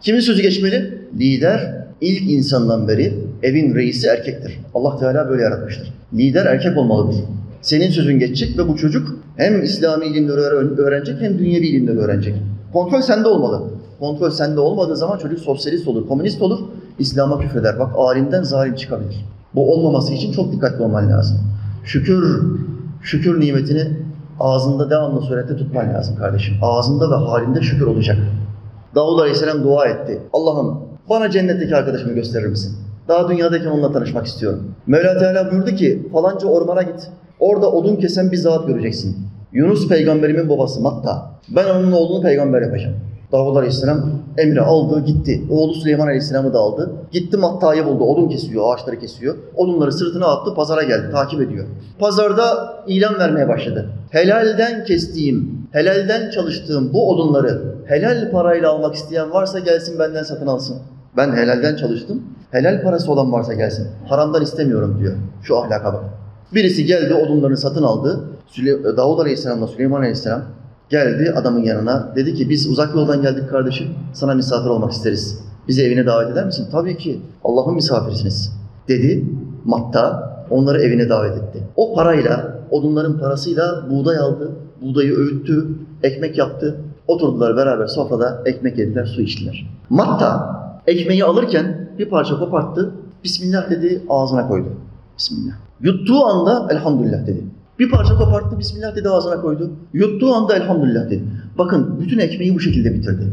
Speaker 1: Kimin sözü geçmeli? Lider ilk insandan beri evin reisi erkektir. Allah Teala böyle yaratmıştır. Lider erkek olmalıdır. Senin sözün geçecek ve bu çocuk hem İslami ilimleri öğren- öğrenecek hem dünyevi ilimleri öğrenecek. Kontrol sende olmalı. Kontrol sende olmadığı zaman çocuk sosyalist olur, komünist olur, İslam'a küfreder. Bak alimden zalim çıkabilir. Bu olmaması için çok dikkatli olman lazım. Şükür, şükür nimetini ağzında devamlı surette tutman lazım kardeşim. Ağzında ve halinde şükür olacak. Davud Aleyhisselam dua etti. Allah'ım bana cennetteki arkadaşımı gösterir misin? Daha dünyadayken onunla tanışmak istiyorum. Mevla Teala buyurdu ki falanca ormana git. Orada odun kesen bir zat göreceksin. Yunus peygamberimin babası Matta. Ben onun oğlunu peygamber yapacağım. Davud Aleyhisselam emri aldı gitti. Oğlu Süleyman Aleyhisselam'ı da aldı. Gitti Matta'yı buldu. Odun kesiyor, ağaçları kesiyor. Odunları sırtına attı, pazara geldi, takip ediyor. Pazarda ilan vermeye başladı. Helalden kestiğim, helalden çalıştığım bu odunları helal parayla almak isteyen varsa gelsin benden satın alsın. Ben helalden çalıştım. Helal parası olan varsa gelsin. Haramdan istemiyorum diyor. Şu ahlaka bak. Birisi geldi odunlarını satın aldı. Süle- Davud Aleyhisselam'la Süleyman Aleyhisselam geldi adamın yanına. Dedi ki biz uzak yoldan geldik kardeşim. Sana misafir olmak isteriz. Bizi evine davet eder misin? Tabii ki. Allah'ın misafirisiniz. Dedi. Matta onları evine davet etti. O parayla, odunların parasıyla buğday aldı. Buğdayı öğüttü, ekmek yaptı. Oturdular beraber sofrada ekmek yediler, su içtiler. Matta ekmeği alırken bir parça koparttı. Bismillah dedi, ağzına koydu. Bismillah. Yuttuğu anda elhamdülillah dedi. Bir parça koparttı, Bismillah dedi ağzına koydu. Yuttuğu anda elhamdülillah dedi. Bakın bütün ekmeği bu şekilde bitirdi.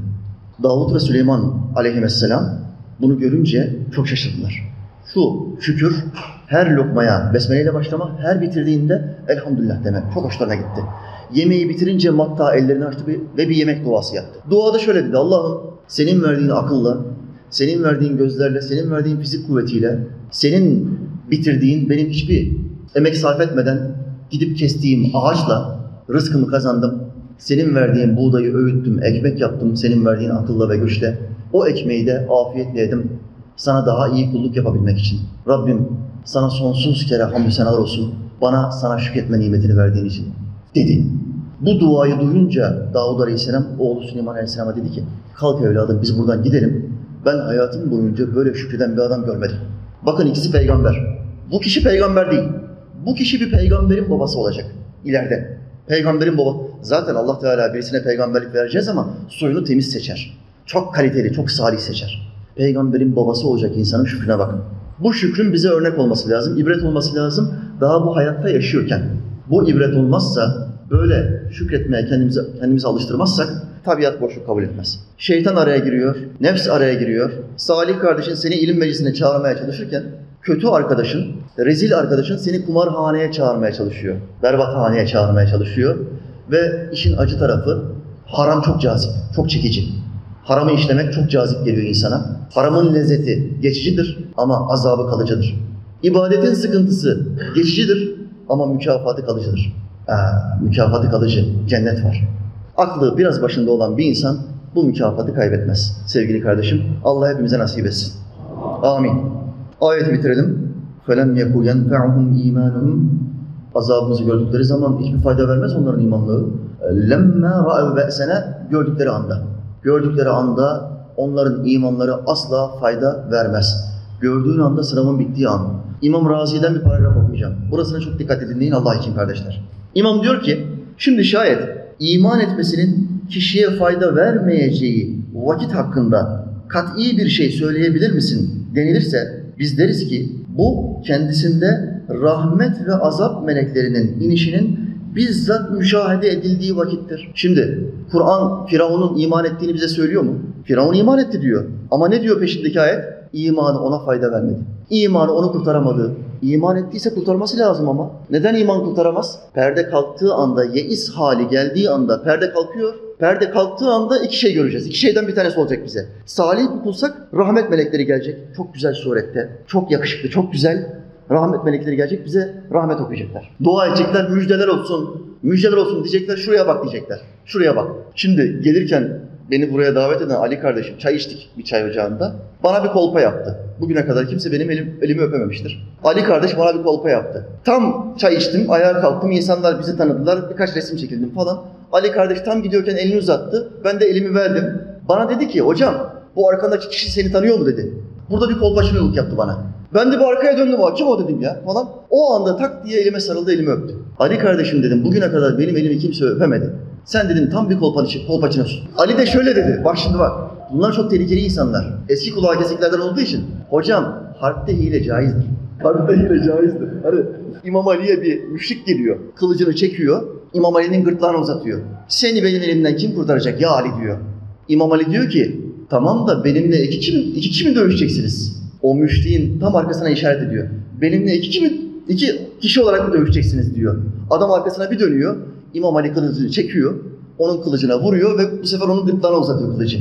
Speaker 1: Davut ve Süleyman aleyhisselam bunu görünce çok şaşırdılar. Şu şükür her lokmaya besmeleyle başlama, her bitirdiğinde elhamdülillah demek. Çok hoşlarına gitti. Yemeği bitirince Matta ellerini açtı ve bir yemek duası yaptı. Duada şöyle dedi. Allah'ım senin verdiğin akılla, senin verdiğin gözlerle, senin verdiğin fizik kuvvetiyle, senin bitirdiğin benim hiçbir emek sarf etmeden gidip kestiğim ağaçla rızkımı kazandım. Senin verdiğin buğdayı öğüttüm, ekmek yaptım senin verdiğin akılla ve güçle. O ekmeği de afiyetle yedim. Sana daha iyi kulluk yapabilmek için. Rabbim sana sonsuz kere hamdü senalar olsun. Bana sana şükretme nimetini verdiğin için dedi. Bu duayı duyunca Davud Aleyhisselam oğlu Süleyman Aleyhisselam'a dedi ki kalk evladım biz buradan gidelim. Ben hayatım boyunca böyle şükreden bir adam görmedim. Bakın ikisi peygamber. Bu kişi peygamber değil. Bu kişi bir peygamberin babası olacak ileride. Peygamberin baba. Zaten Allah Teala birisine peygamberlik vereceğiz ama soyunu temiz seçer. Çok kaliteli, çok salih seçer. Peygamberin babası olacak insanın şükrüne bakın. Bu şükrün bize örnek olması lazım, ibret olması lazım. Daha bu hayatta yaşıyorken. Bu ibret olmazsa, böyle şükretmeye kendimizi, kendimizi alıştırmazsak tabiat boşluk kabul etmez. Şeytan araya giriyor, nefs araya giriyor. Salih kardeşin seni ilim meclisine çağırmaya çalışırken kötü arkadaşın, rezil arkadaşın seni kumarhaneye çağırmaya çalışıyor. Berbathaneye çağırmaya çalışıyor. Ve işin acı tarafı haram çok cazip, çok çekici. Haramı işlemek çok cazip geliyor insana. Haramın lezzeti geçicidir ama azabı kalıcıdır. İbadetin sıkıntısı geçicidir ama mükafatı kalıcıdır. Aa, mükafatı kalıcı, cennet var Aklı biraz başında olan bir insan bu mükafatı kaybetmez. Sevgili kardeşim, Allah hepimize nasip etsin. Amin. Ayeti bitirelim. فَلَمْ يَكُوا يَنْفَعُهُمْ اِيمَانُهُمْ Azabımızı gördükleri zaman hiçbir fayda vermez onların imanlığı. لَمَّا رَأَوْ بَأْسَنَا Gördükleri anda. Gördükleri anda onların imanları asla fayda vermez. Gördüğün anda sınavın bittiği an. İmam Razi'den bir paragraf okuyacağım. Burasına çok dikkat edin dinleyin Allah için kardeşler. İmam diyor ki, şimdi şayet iman etmesinin kişiye fayda vermeyeceği vakit hakkında kat'i bir şey söyleyebilir misin denilirse biz deriz ki bu kendisinde rahmet ve azap meleklerinin inişinin bizzat müşahede edildiği vakittir. Şimdi Kur'an Firavun'un iman ettiğini bize söylüyor mu? Firavun iman etti diyor. Ama ne diyor peşindeki ayet? İmanı ona fayda vermedi. İmanı onu kurtaramadı. İman ettiyse kurtarması lazım ama. Neden iman kurtaramaz? Perde kalktığı anda, yeis hali geldiği anda perde kalkıyor. Perde kalktığı anda iki şey göreceğiz. İki şeyden bir tanesi olacak bize. Salih bir kulsak rahmet melekleri gelecek. Çok güzel surette. Çok yakışıklı, çok güzel. Rahmet melekleri gelecek bize rahmet okuyacaklar. Dua edecekler, müjdeler olsun, müjdeler olsun diyecekler. Şuraya bak diyecekler. Şuraya bak. Şimdi gelirken beni buraya davet eden Ali kardeşim çay içtik bir çay ocağında. Bana bir kolpa yaptı. Bugüne kadar kimse benim elim, elimi öpememiştir. Ali kardeş bana bir kolpa yaptı. Tam çay içtim, ayağa kalktım, insanlar bizi tanıdılar, birkaç resim çekildim falan. Ali kardeş tam gidiyorken elini uzattı, ben de elimi verdim. Bana dedi ki, hocam bu arkandaki kişi seni tanıyor mu dedi. Burada bir kolpaçlılık yaptı bana. Ben de bir arkaya döndüm, "Aa, kim o dedim ya falan. O anda tak diye elime sarıldı, elimi öptü. Ali kardeşim dedim, bugüne kadar benim elimi kimse öpemedi. Sen dedim tam bir kolpaçı, kolpaçınasın. Ali de şöyle dedi, bak şimdi bak. Bunlar çok tehlikeli insanlar. Eski kulağı kesiklerden olduğu için. Hocam harpte hile caizdir. Harpte hile caizdir. Hani İmam Ali'ye bir müşrik geliyor. Kılıcını çekiyor. İmam Ali'nin gırtlağını uzatıyor. Seni benim elimden kim kurtaracak ya Ali diyor. İmam Ali diyor ki tamam da benimle iki kişi mi, iki kişi mi dövüşeceksiniz? O müşriğin tam arkasına işaret ediyor. Benimle iki kişi mi, iki kişi olarak mı dövüşeceksiniz diyor. Adam arkasına bir dönüyor. İmam Ali kılıcını çekiyor. Onun kılıcına vuruyor ve bu sefer onun gırtlağına uzatıyor kılıcı.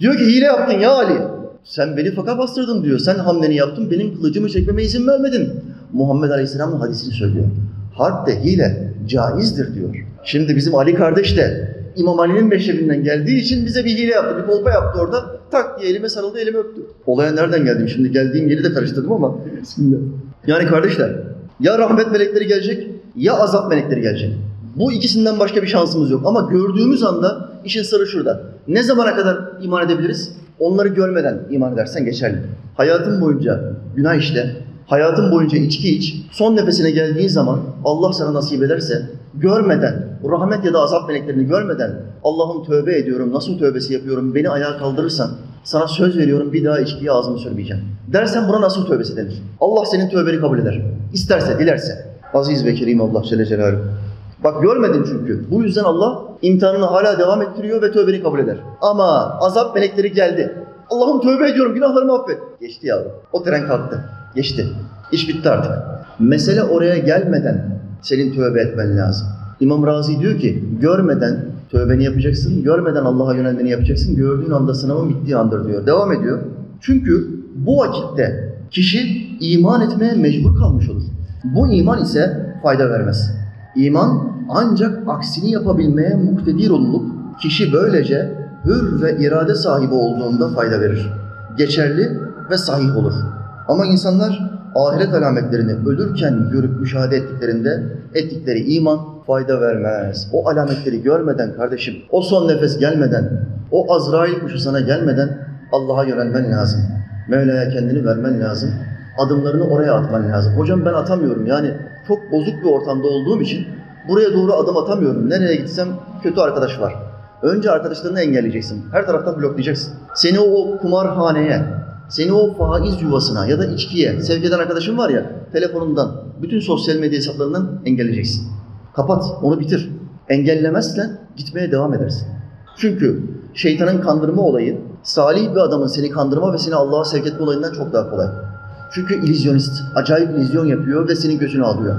Speaker 1: Diyor ki hile yaptın ya Ali. Sen beni faka bastırdın diyor. Sen hamleni yaptın, benim kılıcımı çekmeme izin vermedin. Muhammed Aleyhisselam'ın hadisini söylüyor. Harpte hile caizdir diyor. Şimdi bizim Ali kardeş de İmam Ali'nin meşrebinden geldiği için bize bir hile yaptı, bir kolpa yaptı orada. Tak diye elime sarıldı, elimi öptü. Olaya nereden geldim? Şimdi geldiğim yeri de karıştırdım ama. Bismillah. Yani kardeşler, ya rahmet melekleri gelecek, ya azap melekleri gelecek. Bu ikisinden başka bir şansımız yok. Ama gördüğümüz anda işin sırrı şurada. Ne zamana kadar iman edebiliriz? Onları görmeden iman edersen geçerli. Hayatın boyunca günah işle, hayatın boyunca içki iç, son nefesine geldiğin zaman Allah sana nasip ederse görmeden, rahmet ya da azap meleklerini görmeden Allah'ım tövbe ediyorum, nasıl tövbesi yapıyorum, beni ayağa kaldırırsan sana söz veriyorum bir daha içkiye ağzımı sürmeyeceğim. Dersen buna nasıl tövbesi denir? Allah senin tövbeni kabul eder. İsterse, dilerse. Aziz ve Kerim Allah Celle Celaluhu. Bak görmedin çünkü. Bu yüzden Allah imtihanını hala devam ettiriyor ve tövbeni kabul eder. Ama azap melekleri geldi. Allah'ım tövbe ediyorum, günahlarımı affet. Geçti yavrum. O tren kalktı. Geçti. İş bitti artık. Mesele oraya gelmeden senin tövbe etmen lazım. İmam Razi diyor ki, görmeden tövbeni yapacaksın, görmeden Allah'a yönelmeni yapacaksın, gördüğün anda sınavın bittiği andır diyor. Devam ediyor. Çünkü bu vakitte kişi iman etmeye mecbur kalmış olur. Bu iman ise fayda vermez. İman ancak aksini yapabilmeye muktedir olunup kişi böylece hür ve irade sahibi olduğunda fayda verir. Geçerli ve sahih olur. Ama insanlar ahiret alametlerini ölürken görüp müşahede ettiklerinde ettikleri iman fayda vermez. O alametleri görmeden kardeşim, o son nefes gelmeden, o Azrail kuşu sana gelmeden Allah'a yönelmen lazım. Mevla'ya kendini vermen lazım. Adımlarını oraya atman lazım. Hocam ben atamıyorum yani çok bozuk bir ortamda olduğum için buraya doğru adım atamıyorum. Nereye gitsem kötü arkadaş var. Önce arkadaşlarını engelleyeceksin. Her taraftan bloklayacaksın. Seni o kumarhaneye, seni o faiz yuvasına ya da içkiye sevk eden arkadaşın var ya, telefonundan, bütün sosyal medya hesaplarından engelleyeceksin. Kapat, onu bitir. Engellemezsen gitmeye devam edersin. Çünkü şeytanın kandırma olayı, salih bir adamın seni kandırma ve seni Allah'a sevk etme olayından çok daha kolay. Çünkü illüzyonist, acayip illüzyon yapıyor ve senin gözünü alıyor.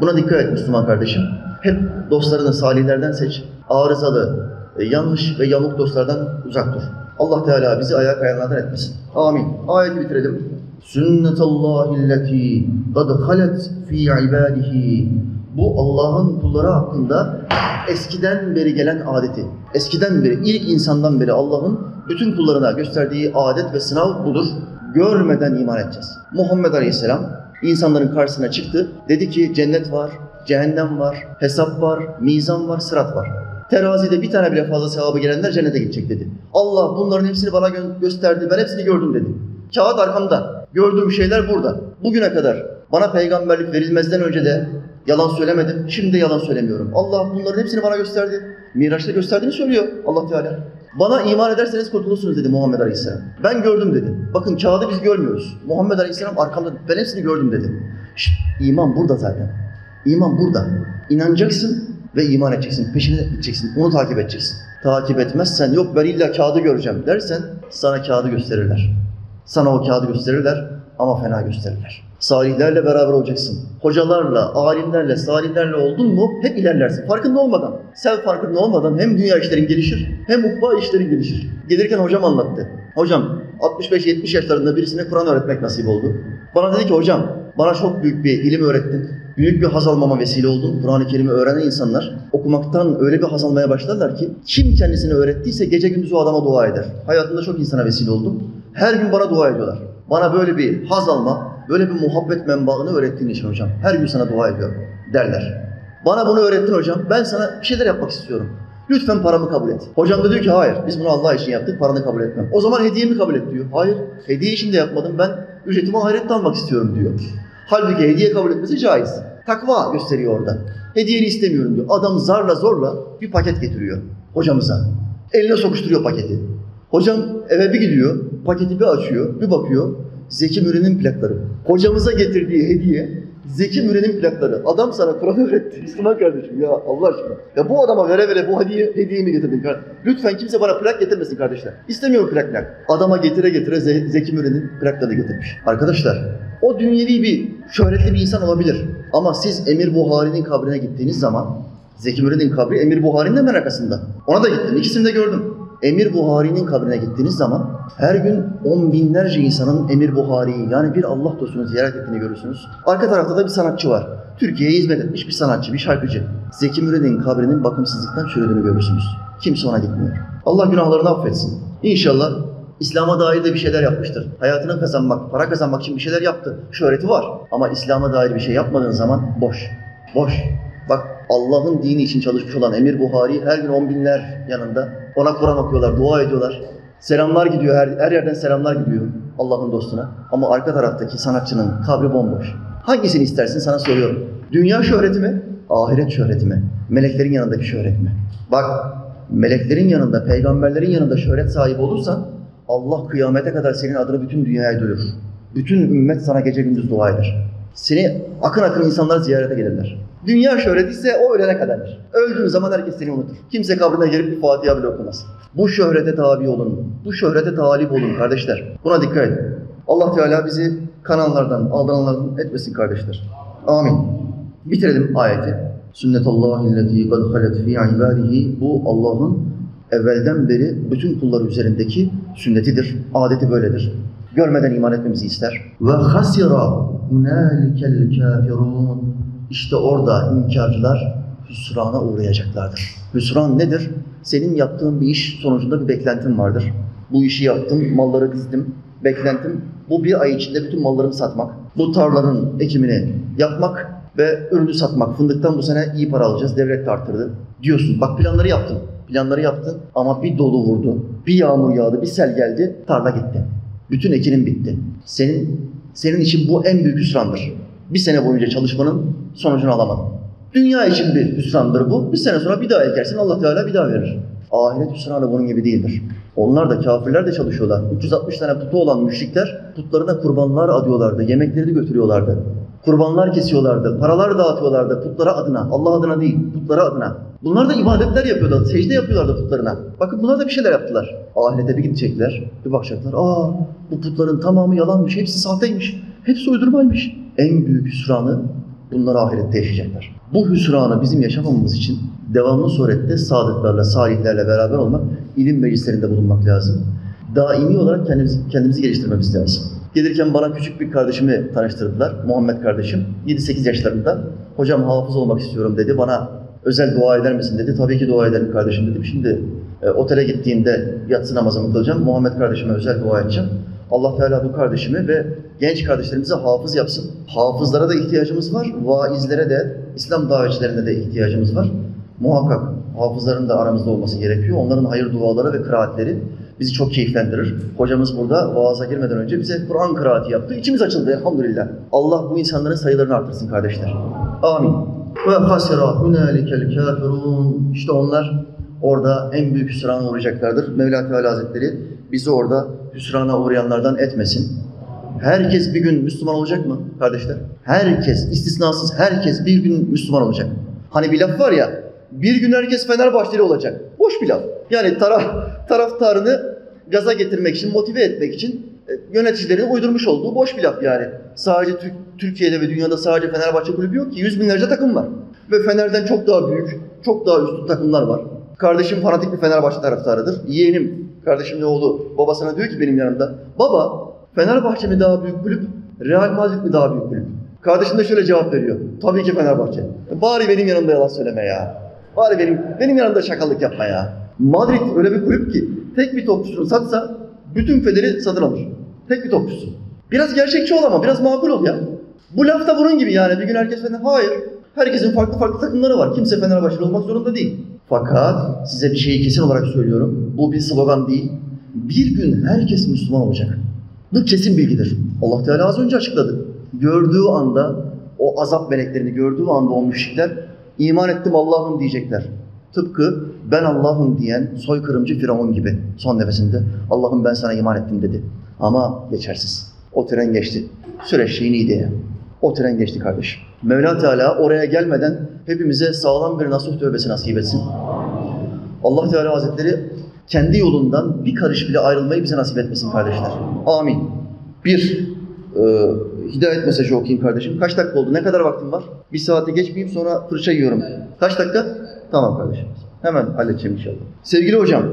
Speaker 1: Buna dikkat et Müslüman kardeşim. Hep dostlarını salihlerden seç. Arızalı, e, yanlış ve yamuk dostlardan uzak dur. Allah Teala bizi ayağa kayanlardan etmesin. Amin. Ayeti bitirelim. Sünnetallahi lleti kad halet fi ibadihi. Bu Allah'ın kulları hakkında eskiden beri gelen adeti. Eskiden beri, ilk insandan beri Allah'ın bütün kullarına gösterdiği adet ve sınav budur. Görmeden iman edeceğiz. Muhammed Aleyhisselam insanların karşısına çıktı. Dedi ki cennet var, cehennem var, hesap var, mizan var, sırat var. Terazide bir tane bile fazla sevabı gelenler cennete gidecek dedi. Allah bunların hepsini bana gö- gösterdi, ben hepsini gördüm dedi. Kağıt arkamda, gördüğüm şeyler burada. Bugüne kadar bana peygamberlik verilmezden önce de yalan söylemedim, şimdi de yalan söylemiyorum. Allah bunların hepsini bana gösterdi. Miraç'ta gösterdiğini söylüyor Allah Teala. Bana iman ederseniz kurtulursunuz dedi Muhammed Aleyhisselam. Ben gördüm dedi. Bakın kağıdı biz görmüyoruz. Muhammed Aleyhisselam arkamda ben hepsini gördüm dedi. Şşt, iman burada zaten. İman burada. İnanacaksın ve iman edeceksin. Peşine gideceksin. Onu takip edeceksin. Takip etmezsen yok ben illa kağıdı göreceğim dersen sana kağıdı gösterirler. Sana o kağıdı gösterirler ama fena gösterirler. Salihlerle beraber olacaksın. Hocalarla, alimlerle, salihlerle oldun mu hep ilerlersin. Farkında olmadan, sen farkında olmadan hem dünya işlerin gelişir hem ukba işlerin gelişir. Gelirken hocam anlattı. Hocam 65-70 yaşlarında birisine Kur'an öğretmek nasip oldu. Bana dedi ki hocam bana çok büyük bir ilim öğrettin. Büyük bir haz almama vesile oldun. Kur'an-ı Kerim'i öğrenen insanlar okumaktan öyle bir haz almaya başlarlar ki kim kendisini öğrettiyse gece gündüz o adama dua eder. Hayatımda çok insana vesile oldum. Her gün bana dua ediyorlar. Bana böyle bir haz alma, böyle bir muhabbet menbaını öğrettiğin için hocam. Her gün sana dua ediyorum derler. Bana bunu öğrettin hocam. Ben sana bir şeyler yapmak istiyorum. Lütfen paramı kabul et. Hocam da diyor ki hayır biz bunu Allah için yaptık paranı kabul etmem. O zaman hediyemi kabul et diyor. Hayır hediye için de yapmadım ben ücretimi ahirette almak istiyorum diyor. Halbuki hediye kabul etmesi caiz. Takva gösteriyor orada. Hediyeni istemiyorum diyor. Adam zarla zorla bir paket getiriyor hocamıza. Eline sokuşturuyor paketi. Hocam eve bir gidiyor, paketi bir açıyor, bir bakıyor. Zeki Müren'in plakları. Hocamıza getirdiği hediye Zeki Müren'in plakları. Adam sana Kur'an öğretti. Müslüman kardeşim ya Allah aşkına. Ya bu adama vere vere bu hediye, hediyeyi mi getirdin kardeşim? Lütfen kimse bana plak getirmesin kardeşler. İstemiyorum plak plak. Adama getire getire Ze- Zeki Müren'in plaklarını getirmiş. Arkadaşlar o dünyevi bir şöhretli bir insan olabilir. Ama siz Emir Buhari'nin kabrine gittiğiniz zaman Zeki Müren'in kabri Emir Buhari'nin hemen arkasında. Ona da gittim. İkisini de gördüm. Emir Buhari'nin kabrine gittiğiniz zaman her gün on binlerce insanın Emir Buhari'yi yani bir Allah dostunu ziyaret ettiğini görürsünüz. Arka tarafta da bir sanatçı var. Türkiye'ye hizmet etmiş bir sanatçı, bir şarkıcı. Zeki Müren'in kabrinin bakımsızlıktan çürüdüğünü görürsünüz. Kimse ona gitmiyor. Allah günahlarını affetsin. İnşallah İslam'a dair de bir şeyler yapmıştır. Hayatını kazanmak, para kazanmak için bir şeyler yaptı. Şöhreti var. Ama İslam'a dair bir şey yapmadığın zaman boş. Boş. Bak Allah'ın dini için çalışmış olan Emir Buhari her gün on binler yanında. Ona Kur'an okuyorlar, dua ediyorlar. Selamlar gidiyor, her, her yerden selamlar gidiyor Allah'ın dostuna. Ama arka taraftaki sanatçının kabri bomboş. Hangisini istersin sana soruyorum. Dünya şöhreti mi? Ahiret şöhreti mi? Meleklerin yanındaki şöhret mi? Bak meleklerin yanında, peygamberlerin yanında şöhret sahibi olursan Allah kıyamete kadar senin adını bütün dünyaya duyurur. Bütün ümmet sana gece gündüz dua eder. Seni akın akın insanlar ziyarete gelirler. Dünya şöhreti ise o ölene kadardır. Öldüğün zaman herkes seni unutur. Kimse kabrine gelip bir Fatiha bile okumaz. Bu şöhrete tabi olun. Bu şöhrete talip olun kardeşler. Buna dikkat edin. Allah Teala bizi kanallardan, aldananlardan etmesin kardeşler. Amin. Bitirelim ayeti. Sünnetullahi alleti kad halet fi ibadihi. Bu Allah'ın evvelden beri bütün kulları üzerindeki sünnetidir. Adeti böyledir. Görmeden iman etmemizi ister. Ve hasira hunalikel kafirun. İşte orada inkarcılar hüsrana uğrayacaklardır. Hüsran nedir? Senin yaptığın bir iş sonucunda bir beklentin vardır. Bu işi yaptım, malları dizdim. Beklentim bu bir ay içinde bütün mallarımı satmak. Bu tarlanın ekimini yapmak ve ürünü satmak. Fındıktan bu sene iyi para alacağız. Devlet de arttırdı. Diyorsun bak planları yaptın. Planları yaptın ama bir dolu vurdu. Bir yağmur yağdı, bir sel geldi. Tarla gitti. Bütün ekinin bitti. Senin senin için bu en büyük hüsrandır. Bir sene boyunca çalışmanın sonucunu alamadın. Dünya için bir hüsrandır bu. Bir sene sonra bir daha ekersin Allah Teala bir daha verir. Ahiret hüsranı bunun gibi değildir. Onlar da kafirler de çalışıyorlar. 360 tane putu olan müşrikler putlarına kurbanlar adıyorlardı. Yemekleri de götürüyorlardı. Kurbanlar kesiyorlardı. Paralar dağıtıyorlardı putlara adına. Allah adına değil, putlara adına. Bunlar da ibadetler yapıyorlardı. Secde yapıyorlardı putlarına. Bakın bunlar da bir şeyler yaptılar. Ahirete bir gidecekler. Bir bakacaklar. Aa bu putların tamamı yalanmış. Hepsi sahteymiş. Hepsi uydurmaymış. En büyük hüsranı bunlar ahirette yaşayacaklar. Bu hüsranı bizim yaşamamamız için devamlı surette sadıklarla, salihlerle beraber olmak, ilim meclislerinde bulunmak lazım. Daimi olarak kendimizi, kendimizi geliştirmemiz lazım. Gelirken bana küçük bir kardeşimi tanıştırdılar, Muhammed kardeşim. 7-8 yaşlarında. Hocam hafız olmak istiyorum dedi. Bana özel dua eder misin dedi. Tabii ki dua ederim kardeşim dedim. Şimdi e, otele gittiğimde yatsı namazımı kılacağım. Muhammed kardeşime özel dua edeceğim. Allah Teala bu kardeşimi ve genç kardeşlerimize hafız yapsın. Hafızlara da ihtiyacımız var. Vaizlere de, İslam davetçilerine de ihtiyacımız var. Muhakkak hafızların da aramızda olması gerekiyor. Onların hayır duaları ve kıraatleri bizi çok keyiflendirir. Hocamız burada vaaza girmeden önce bize Kur'an kıraati yaptı. İçimiz açıldı elhamdülillah. Allah bu insanların sayılarını artırsın kardeşler. Amin. Ve hasira hunalikel kafirun. İşte onlar orada en büyük hüsrana uğrayacaklardır. Mevla Teala Hazretleri bizi orada hüsrana uğrayanlardan etmesin. Herkes bir gün Müslüman olacak mı kardeşler? Herkes, istisnasız herkes bir gün Müslüman olacak. Hani bir laf var ya, bir gün herkes Fenerbahçeli olacak. Boş bir laf. Yani taraf, taraftarını gaza getirmek için, motive etmek için e, yöneticilerin uydurmuş olduğu boş bir laf yani. Sadece Tür- Türkiye'de ve dünyada sadece Fenerbahçe kulübü yok ki. Yüz binlerce takım var. Ve Fener'den çok daha büyük, çok daha üstün takımlar var. Kardeşim fanatik bir Fenerbahçe taraftarıdır. Yeğenim, kardeşimin oğlu babasına diyor ki benim yanımda. Baba, Fenerbahçe mi daha büyük kulüp, Real Madrid mi daha büyük kulüp? Kardeşim de şöyle cevap veriyor. Tabii ki Fenerbahçe. Bari benim yanımda yalan söyleme ya. Bari benim benim yanımda şakalık yapma ya. Madrid öyle bir kulüp ki tek bir topçusunu satsa bütün federi satın alır. Tek bir topçusu. Biraz gerçekçi ol ama biraz makul ol ya. Bu laf da bunun gibi yani bir gün herkes Fener... Hayır. Herkesin farklı farklı takımları var. Kimse Fenerbahçeli olmak zorunda değil. Fakat size bir şeyi kesin olarak söylüyorum. Bu bir slogan değil. Bir gün herkes Müslüman olacak. Bu kesin bilgidir. Allah Teala az önce açıkladı. Gördüğü anda o azap meleklerini gördüğü anda o müşrikler iman ettim Allah'ım diyecekler. Tıpkı ben Allah'ım diyen soykırımcı Firavun gibi son nefesinde Allah'ım ben sana iman ettim dedi. Ama geçersiz. O tren geçti. Süreç şeyiniydi ya. O tren geçti kardeşim. Mevla Teala oraya gelmeden hepimize sağlam bir nasuh tövbesi nasip etsin. Allah Teala Hazretleri kendi yolundan bir karış bile ayrılmayı bize nasip etmesin kardeşler. Amin. Bir, e, hidayet mesajı okuyayım kardeşim. Kaç dakika oldu? Ne kadar vaktim var? Bir saate geçmeyeyim sonra fırça yiyorum. Kaç dakika? Tamam kardeşim. Hemen halledeceğim inşallah. Sevgili hocam,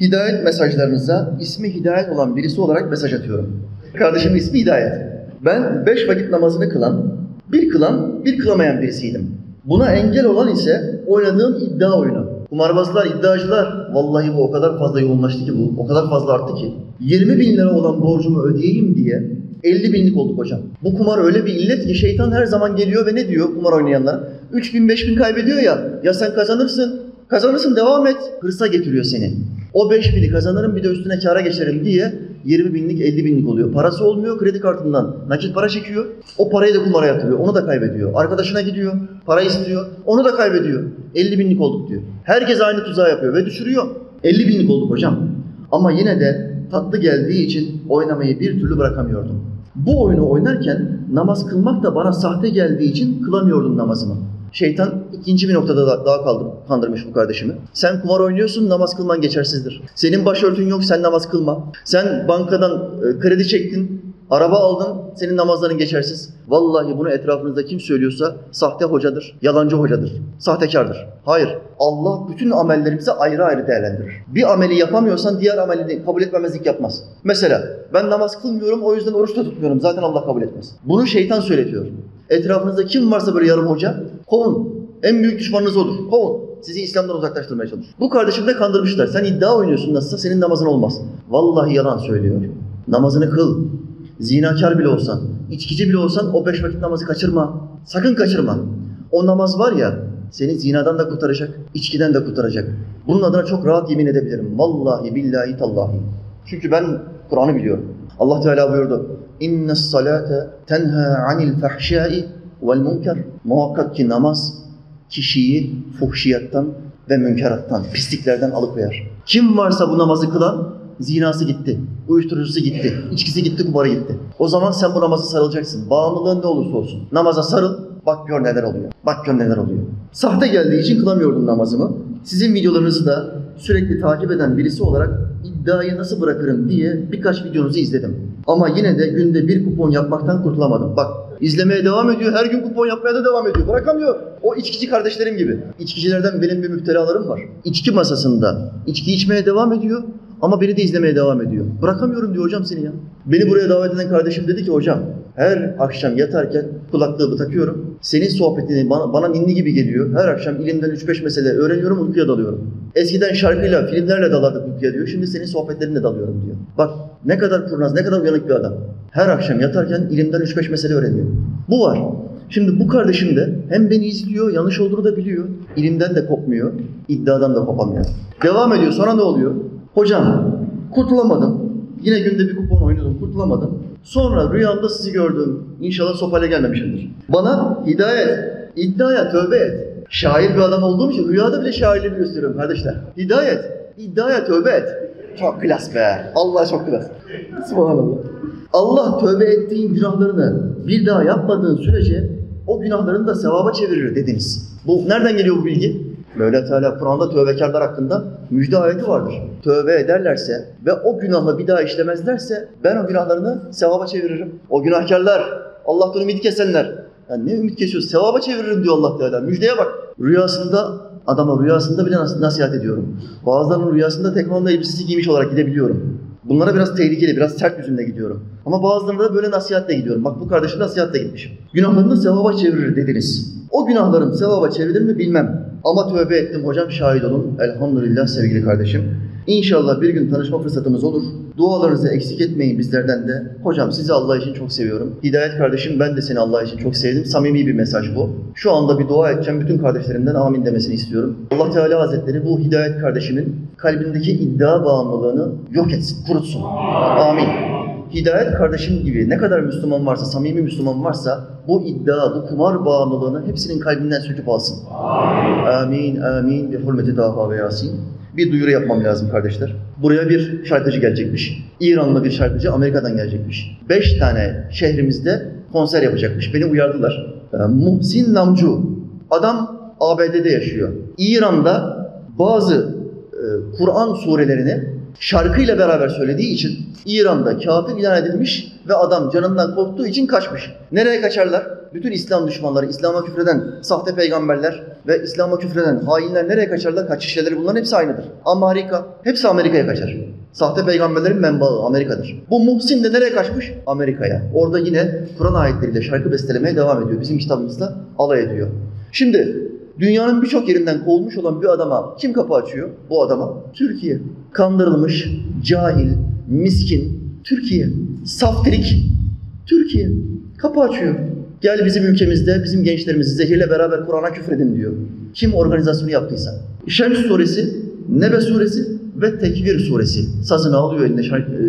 Speaker 1: hidayet mesajlarınıza ismi hidayet olan birisi olarak mesaj atıyorum. Kardeşimin ismi hidayet. Ben beş vakit namazını kılan, bir kılan, bir kılamayan birisiydim. Buna engel olan ise oynadığım iddia oyunu. Kumarbazlar, iddiacılar. Vallahi bu o kadar fazla yoğunlaştı ki bu. O kadar fazla arttı ki. 20 bin lira olan borcumu ödeyeyim diye 50 binlik olduk hocam. Bu kumar öyle bir illet ki şeytan her zaman geliyor ve ne diyor kumar oynayanlara? 3 bin 5 bin kaybediyor ya. Ya sen kazanırsın. Kazanırsın devam et. Hırsa getiriyor seni. O 5 bini kazanırım bir de üstüne kâra geçerim diye 20 binlik 50 binlik oluyor. Parası olmuyor kredi kartından. Nakit para çekiyor. O parayı da kumara yatırıyor. Onu da kaybediyor. Arkadaşına gidiyor. Para istiyor. Onu da kaybediyor. 50 binlik olduk diyor. Herkes aynı tuzağı yapıyor ve düşürüyor. 50 binlik olduk hocam. Ama yine de tatlı geldiği için oynamayı bir türlü bırakamıyordum. Bu oyunu oynarken namaz kılmak da bana sahte geldiği için kılamıyordum namazımı. Şeytan ikinci bir noktada da- daha kaldır, kandırmış bu kardeşimi. Sen kumar oynuyorsun, namaz kılman geçersizdir. Senin başörtün yok, sen namaz kılma. Sen bankadan e, kredi çektin, araba aldın, senin namazların geçersiz. Vallahi bunu etrafınızda kim söylüyorsa sahte hocadır, yalancı hocadır, sahtekardır. Hayır, Allah bütün amellerimizi ayrı ayrı değerlendirir. Bir ameli yapamıyorsan diğer ameli de kabul etmemezlik yapmaz. Mesela ben namaz kılmıyorum, o yüzden oruç da tutmuyorum. Zaten Allah kabul etmez. Bunu şeytan söyletiyor. Etrafınızda kim varsa böyle yarım hoca, kovun. En büyük düşmanınız odur. Kovun. Sizi İslam'dan uzaklaştırmaya çalışır. Bu kardeşim de kandırmışlar. Sen iddia oynuyorsun nasılsa senin namazın olmaz. Vallahi yalan söylüyor. Namazını kıl. Zinakar bile olsan, içkici bile olsan o beş vakit namazı kaçırma. Sakın kaçırma. O namaz var ya seni zinadan da kurtaracak, içkiden de kurtaracak. Bunun adına çok rahat yemin edebilirim. Vallahi billahi tallahi. Çünkü ben Kur'an'ı biliyorum. Allah Teala buyurdu. Salate tenha anil fahşai vel münker. Muhakkak ki namaz kişiyi fuhşiyattan ve münkerattan, pisliklerden alıkoyar. Kim varsa bu namazı kılan zinası gitti, uyuşturucusu gitti, içkisi gitti, kumarı gitti. O zaman sen bu namaza sarılacaksın. Bağımlılığın ne olursa olsun. Namaza sarıl, bak gör neler oluyor. Bak gör neler oluyor. Sahte geldiği için kılamıyordum namazımı. Sizin videolarınızı da sürekli takip eden birisi olarak iddiayı nasıl bırakırım diye birkaç videonuzu izledim. Ama yine de günde bir kupon yapmaktan kurtulamadım. Bak izlemeye devam ediyor, her gün kupon yapmaya da devam ediyor. Bırakamıyor. O içkici kardeşlerim gibi. İçkicilerden benim bir müptelalarım var. İçki masasında içki içmeye devam ediyor ama beni de izlemeye devam ediyor. Bırakamıyorum diyor hocam seni ya. Beni buraya davet eden kardeşim dedi ki hocam her akşam yatarken kulaklığımı takıyorum. Senin sohbetini bana, bana ninni gibi geliyor. Her akşam ilimden 3-5 mesele öğreniyorum, uykuya dalıyorum. Eskiden şarkıyla, filmlerle dalardık uykuya diyor. Şimdi senin sohbetlerinle dalıyorum diyor. Bak ne kadar kurnaz, ne kadar uyanık bir adam. Her akşam yatarken ilimden 3-5 mesele öğreniyor. Bu var. Şimdi bu kardeşim de hem beni izliyor, yanlış olduğunu da biliyor. İlimden de kopmuyor, iddiadan da kopamıyor. Devam ediyor. Sonra ne oluyor? Hocam kurtulamadım. Yine günde bir kupon oynadım, kurtulamadım. Sonra rüyamda sizi gördüm. İnşallah sopayla gelmemişimdir. Bana hidayet, iddiaya tövbe et. Şair bir adam olduğum için rüyada bile şairliğimi gösteriyorum kardeşler. Hidayet, iddiaya tövbe et. Çok klas be. Allah çok klas. Subhanallah. Allah tövbe ettiğin günahlarını bir daha yapmadığın sürece o günahlarını da sevaba çevirir dediniz. Bu nereden geliyor bu bilgi? Mevla Teala Kur'an'da tövbekarlar hakkında müjde ayeti vardır. Tövbe ederlerse ve o günahla bir daha işlemezlerse ben o günahlarını sevaba çeviririm. O günahkarlar, Allah'tan ümit kesenler. Yani ne ümit kesiyoruz? Sevaba çeviririm diyor Allah Teala. Müjdeye bak. Rüyasında adama rüyasında bile nas- nasihat ediyorum. Bazılarının rüyasında tekvando elbisesi giymiş olarak gidebiliyorum. Bunlara biraz tehlikeli, biraz sert yüzümle gidiyorum. Ama bazılarına da böyle nasihatle gidiyorum. Bak bu kardeşim nasihatle gitmişim. Günahlarını sevaba çevirir dediniz. O günahlarım sevaba çevrilir mi bilmem. Ama tövbe ettim hocam şahit olun. Elhamdülillah sevgili kardeşim. İnşallah bir gün tanışma fırsatımız olur. Dualarınızı eksik etmeyin bizlerden de. Hocam sizi Allah için çok seviyorum. Hidayet kardeşim ben de seni Allah için çok sevdim. Samimi bir mesaj bu. Şu anda bir dua edeceğim. Bütün kardeşlerimden amin demesini istiyorum. Allah Teala Hazretleri bu Hidayet kardeşimin kalbindeki iddia bağımlılığını yok etsin, kurutsun. Amin. Hidayet kardeşim gibi ne kadar Müslüman varsa, samimi Müslüman varsa bu iddia, bu kumar bağımlılığını hepsinin kalbinden söküp alsın. Amin, amin. Bi hurmeti Daha ve Yasin. Bir duyuru yapmam lazım kardeşler. Buraya bir şarkıcı gelecekmiş. İranlı bir şarkıcı Amerika'dan gelecekmiş. Beş tane şehrimizde konser yapacakmış. Beni uyardılar. Ee, Muhsin Namcu. Adam ABD'de yaşıyor. İran'da bazı e, Kur'an surelerini şarkıyla beraber söylediği için İran'da kafir ilan edilmiş ve adam canından korktuğu için kaçmış. Nereye kaçarlar? Bütün İslam düşmanları, İslam'a küfreden sahte peygamberler ve İslam'a küfreden hainler nereye kaçarlar? Kaçış yerleri bunların hepsi aynıdır. Amerika, hepsi Amerika'ya kaçar. Sahte peygamberlerin menbaı Amerika'dır. Bu Muhsin de nereye kaçmış? Amerika'ya. Orada yine Kur'an ayetleriyle şarkı bestelemeye devam ediyor. Bizim kitabımızda alay ediyor. Şimdi Dünyanın birçok yerinden kovulmuş olan bir adama kim kapı açıyor? Bu adama Türkiye. Kandırılmış, cahil, miskin Türkiye. Saftirik Türkiye. Kapı açıyor. Gel bizim ülkemizde bizim gençlerimizi zehirle beraber Kur'an'a küfredin diyor. Kim organizasyonu yaptıysa. Şems suresi, Nebe suresi ve Tekvir suresi. Sazını alıyor eline şarkı, e,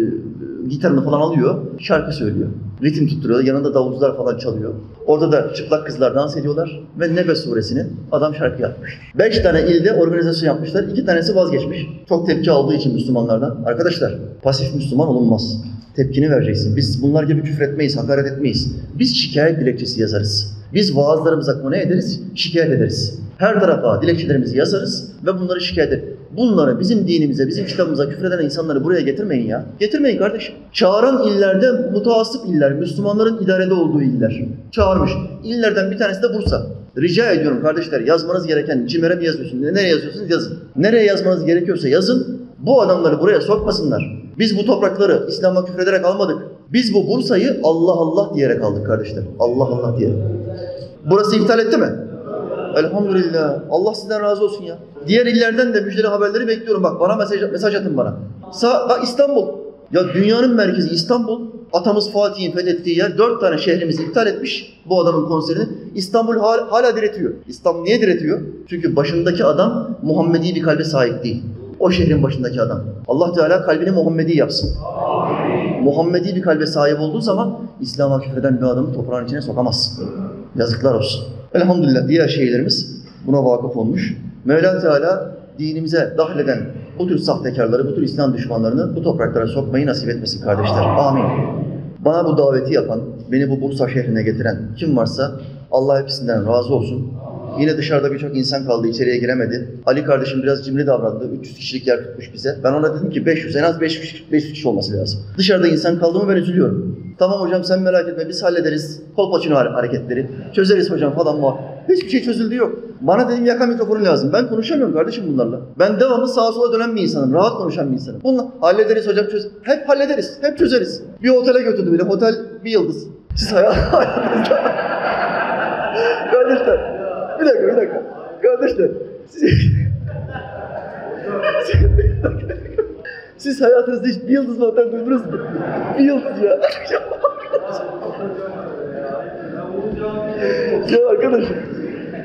Speaker 1: gitarını falan alıyor, şarkı söylüyor. Ritim tutturuyor, yanında davulcular falan çalıyor. Orada da çıplak kızlar dans ediyorlar ve Nebe suresini adam şarkı yapmış. Beş tane ilde organizasyon yapmışlar, iki tanesi vazgeçmiş. Çok tepki aldığı için Müslümanlardan. Arkadaşlar, pasif Müslüman olunmaz. Tepkini vereceksin. Biz bunlar gibi küfür etmeyiz, hakaret etmeyiz. Biz şikayet dilekçesi yazarız. Biz vaazlarımıza konu ederiz, şikayet ederiz. Her tarafa dilekçelerimizi yazarız ve bunları şikayet ederiz. Bunları bizim dinimize, bizim kitabımıza küfreden insanları buraya getirmeyin ya. Getirmeyin kardeşim. Çağıran illerde mutaassıp iller, Müslümanların idarede olduğu iller. Çağırmış. İllerden bir tanesi de Bursa. Rica ediyorum kardeşler yazmanız gereken CİMER'e mi yazıyorsunuz? Nereye yazıyorsunuz yazın. Nereye yazmanız gerekiyorsa yazın. Bu adamları buraya sokmasınlar. Biz bu toprakları İslam'a küfrederek almadık. Biz bu Bursa'yı Allah Allah diyerek aldık kardeşler. Allah Allah diyerek. Burası iptal etti mi? Elhamdülillah. Allah sizden razı olsun ya. Diğer illerden de müjdeli haberleri bekliyorum. Bak bana mesaj, mesaj atın bana. Sa bak İstanbul. Ya dünyanın merkezi İstanbul. Atamız Fatih'in fethettiği yer. Dört tane şehrimizi iptal etmiş bu adamın konserini. İstanbul hala, hala diretiyor. İstanbul niye diretiyor? Çünkü başındaki adam Muhammedi bir kalbe sahip değil. O şehrin başındaki adam. Allah Teala kalbini Muhammedi yapsın. Muhammedi bir kalbe sahip olduğu zaman İslam'a küfreden bir adamı toprağın içine sokamazsın. Yazıklar olsun. Elhamdülillah diğer şeylerimiz buna vakıf olmuş. Mevla Teala dinimize dahleden bu tür sahtekarları, bu tür İslam düşmanlarını bu topraklara sokmayı nasip etmesin kardeşler. Amin. Bana bu daveti yapan, beni bu Bursa şehrine getiren kim varsa Allah hepsinden razı olsun. Yine dışarıda birçok insan kaldı, içeriye giremedi. Ali kardeşim biraz cimri davrandı. 300 kişilik yer tutmuş bize. Ben ona dedim ki 500, en az 500, 500 kişi olması lazım. Dışarıda insan kaldı mı ben üzülüyorum. Tamam hocam sen merak etme biz hallederiz. Kolpaçino hareketleri. Çözeriz hocam falan var. Hiçbir şey çözüldü yok. Bana dedim yaka mikrofonu lazım. Ben konuşamıyorum kardeşim bunlarla. Ben devamlı sağa sola dönen bir insanım. Rahat konuşan bir insanım. Bununla hallederiz hocam çöz. Hep hallederiz. Hep çözeriz. Bir otele götürdü beni. Otel bir yıldız. Siz hayal hayatınızda... Kardeşler. Bir dakika bir dakika. Kardeşler. Siz... Siz hayatınızda hiç bir yıldızlı otel duydunuz mu? Bir yıldız ya. ya arkadaşım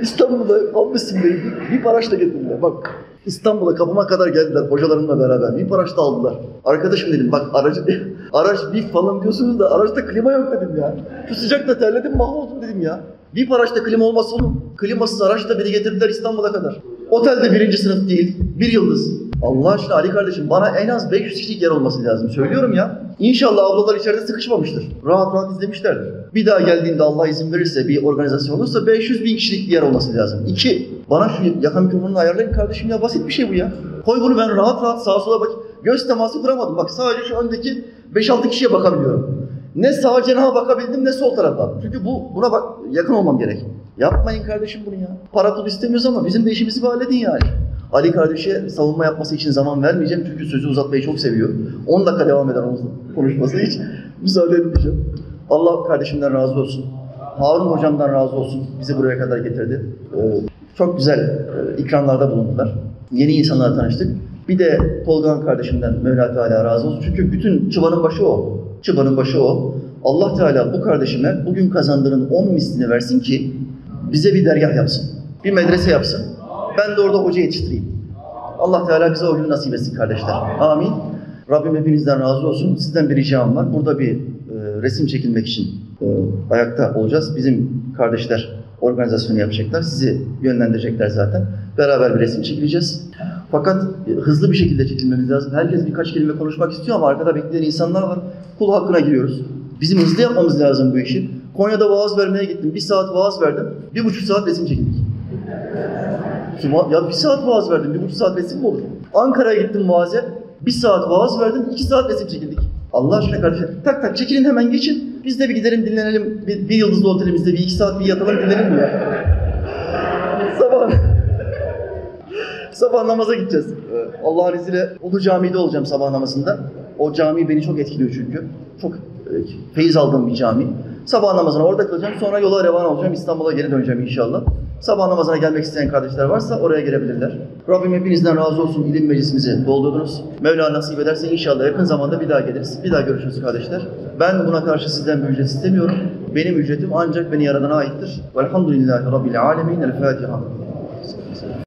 Speaker 1: İstanbul'da almışsın beni bir, bir paraşla getirdiler. Bak İstanbul'a kapıma kadar geldiler hocalarımla beraber. Bir paraşta aldılar. Arkadaşım dedim bak aracı, araç bir falan diyorsunuz da araçta klima yok dedim ya. Şu sıcakta terledim mahvoldum dedim ya. Bir paraşta klima olmazsa olur mu? Klimasız araçla beni getirdiler İstanbul'a kadar. Otelde birinci sınıf değil, bir yıldız. Allah aşkına Ali kardeşim bana en az 500 kişilik yer olması lazım. Söylüyorum ya. İnşallah ablalar içeride sıkışmamıştır. Rahat rahat izlemişlerdir. Bir daha geldiğinde Allah izin verirse bir organizasyon olursa 500 bin kişilik bir yer olması lazım. İki, bana şu yaka mikrofonunu ayarlayın kardeşim ya basit bir şey bu ya. Koy bunu ben rahat rahat sağa sola bak. Göz teması kuramadım. Bak sadece şu öndeki 5-6 kişiye bakabiliyorum. Ne sağ cenaha bakabildim ne sol tarafa. Çünkü bu buna bak yakın olmam gerek. Yapmayın kardeşim bunu ya. Para pul istemiyoruz ama bizim de işimizi bir halledin yani. Ali kardeşe savunma yapması için zaman vermeyeceğim çünkü sözü uzatmayı çok seviyor. 10 dakika devam eder onun konuşması hiç müsaade etmeyeceğim. Allah kardeşimden razı olsun. Harun hocamdan razı olsun. Bizi buraya kadar getirdi. Ee, çok güzel e, ikramlarda bulundular. Yeni insanlarla tanıştık. Bir de Tolgan kardeşimden Mevla Teala razı olsun. Çünkü bütün çıbanın başı o. Çıbanın başı o. Allah Teala bu kardeşime bugün kazandığının 10 mislini versin ki bize bir dergah yapsın. Bir medrese yapsın. Ben de orada hoca yetiştireyim. Allah Teala bize o günü nasip etsin kardeşler. Amin. Rabbim hepinizden razı olsun. Sizden bir ricam var. Burada bir e, resim çekilmek için e, ayakta olacağız. Bizim kardeşler organizasyonu yapacaklar. Sizi yönlendirecekler zaten. Beraber bir resim çekileceğiz. Fakat e, hızlı bir şekilde çekilmemiz lazım. Herkes birkaç kelime konuşmak istiyor ama arkada bekleyen insanlar var. Kul hakkına giriyoruz. Bizim hızlı yapmamız lazım bu işi. Konya'da vaaz vermeye gittim. Bir saat vaaz verdim. Bir buçuk saat resim çekildik. Ya bir saat vaaz verdim, bir buçuk saat resim mi olur? Ankara'ya gittim vaaze, bir saat vaaz verdim, iki saat resim çekildik. Allah aşkına kardeşler, tak tak çekilin hemen geçin. Biz de bir gidelim dinlenelim, bir, bir yıldızlı otelimizde bir iki saat bir yatalım dinlenelim ya. Sabah... sabah namaza gideceğiz. Ee, Allah'ın izniyle Ulu Camii'de olacağım sabah namazında. O cami beni çok etkiliyor çünkü. Çok e, feyiz aldığım bir cami. Sabah namazına orada kılacağım. Sonra yola revan olacağım. İstanbul'a geri döneceğim inşallah. Sabah namazına gelmek isteyen kardeşler varsa oraya gelebilirler. Rabbim hepinizden razı olsun. İlim meclisimizi doldurdunuz. Mevla nasip ederse inşallah yakın zamanda bir daha geliriz. Bir daha görüşürüz kardeşler. Ben buna karşı sizden bir ücret istemiyorum. Benim ücretim ancak beni yaradana aittir. Velhamdülillahi Rabbil alemin. El Fatiha.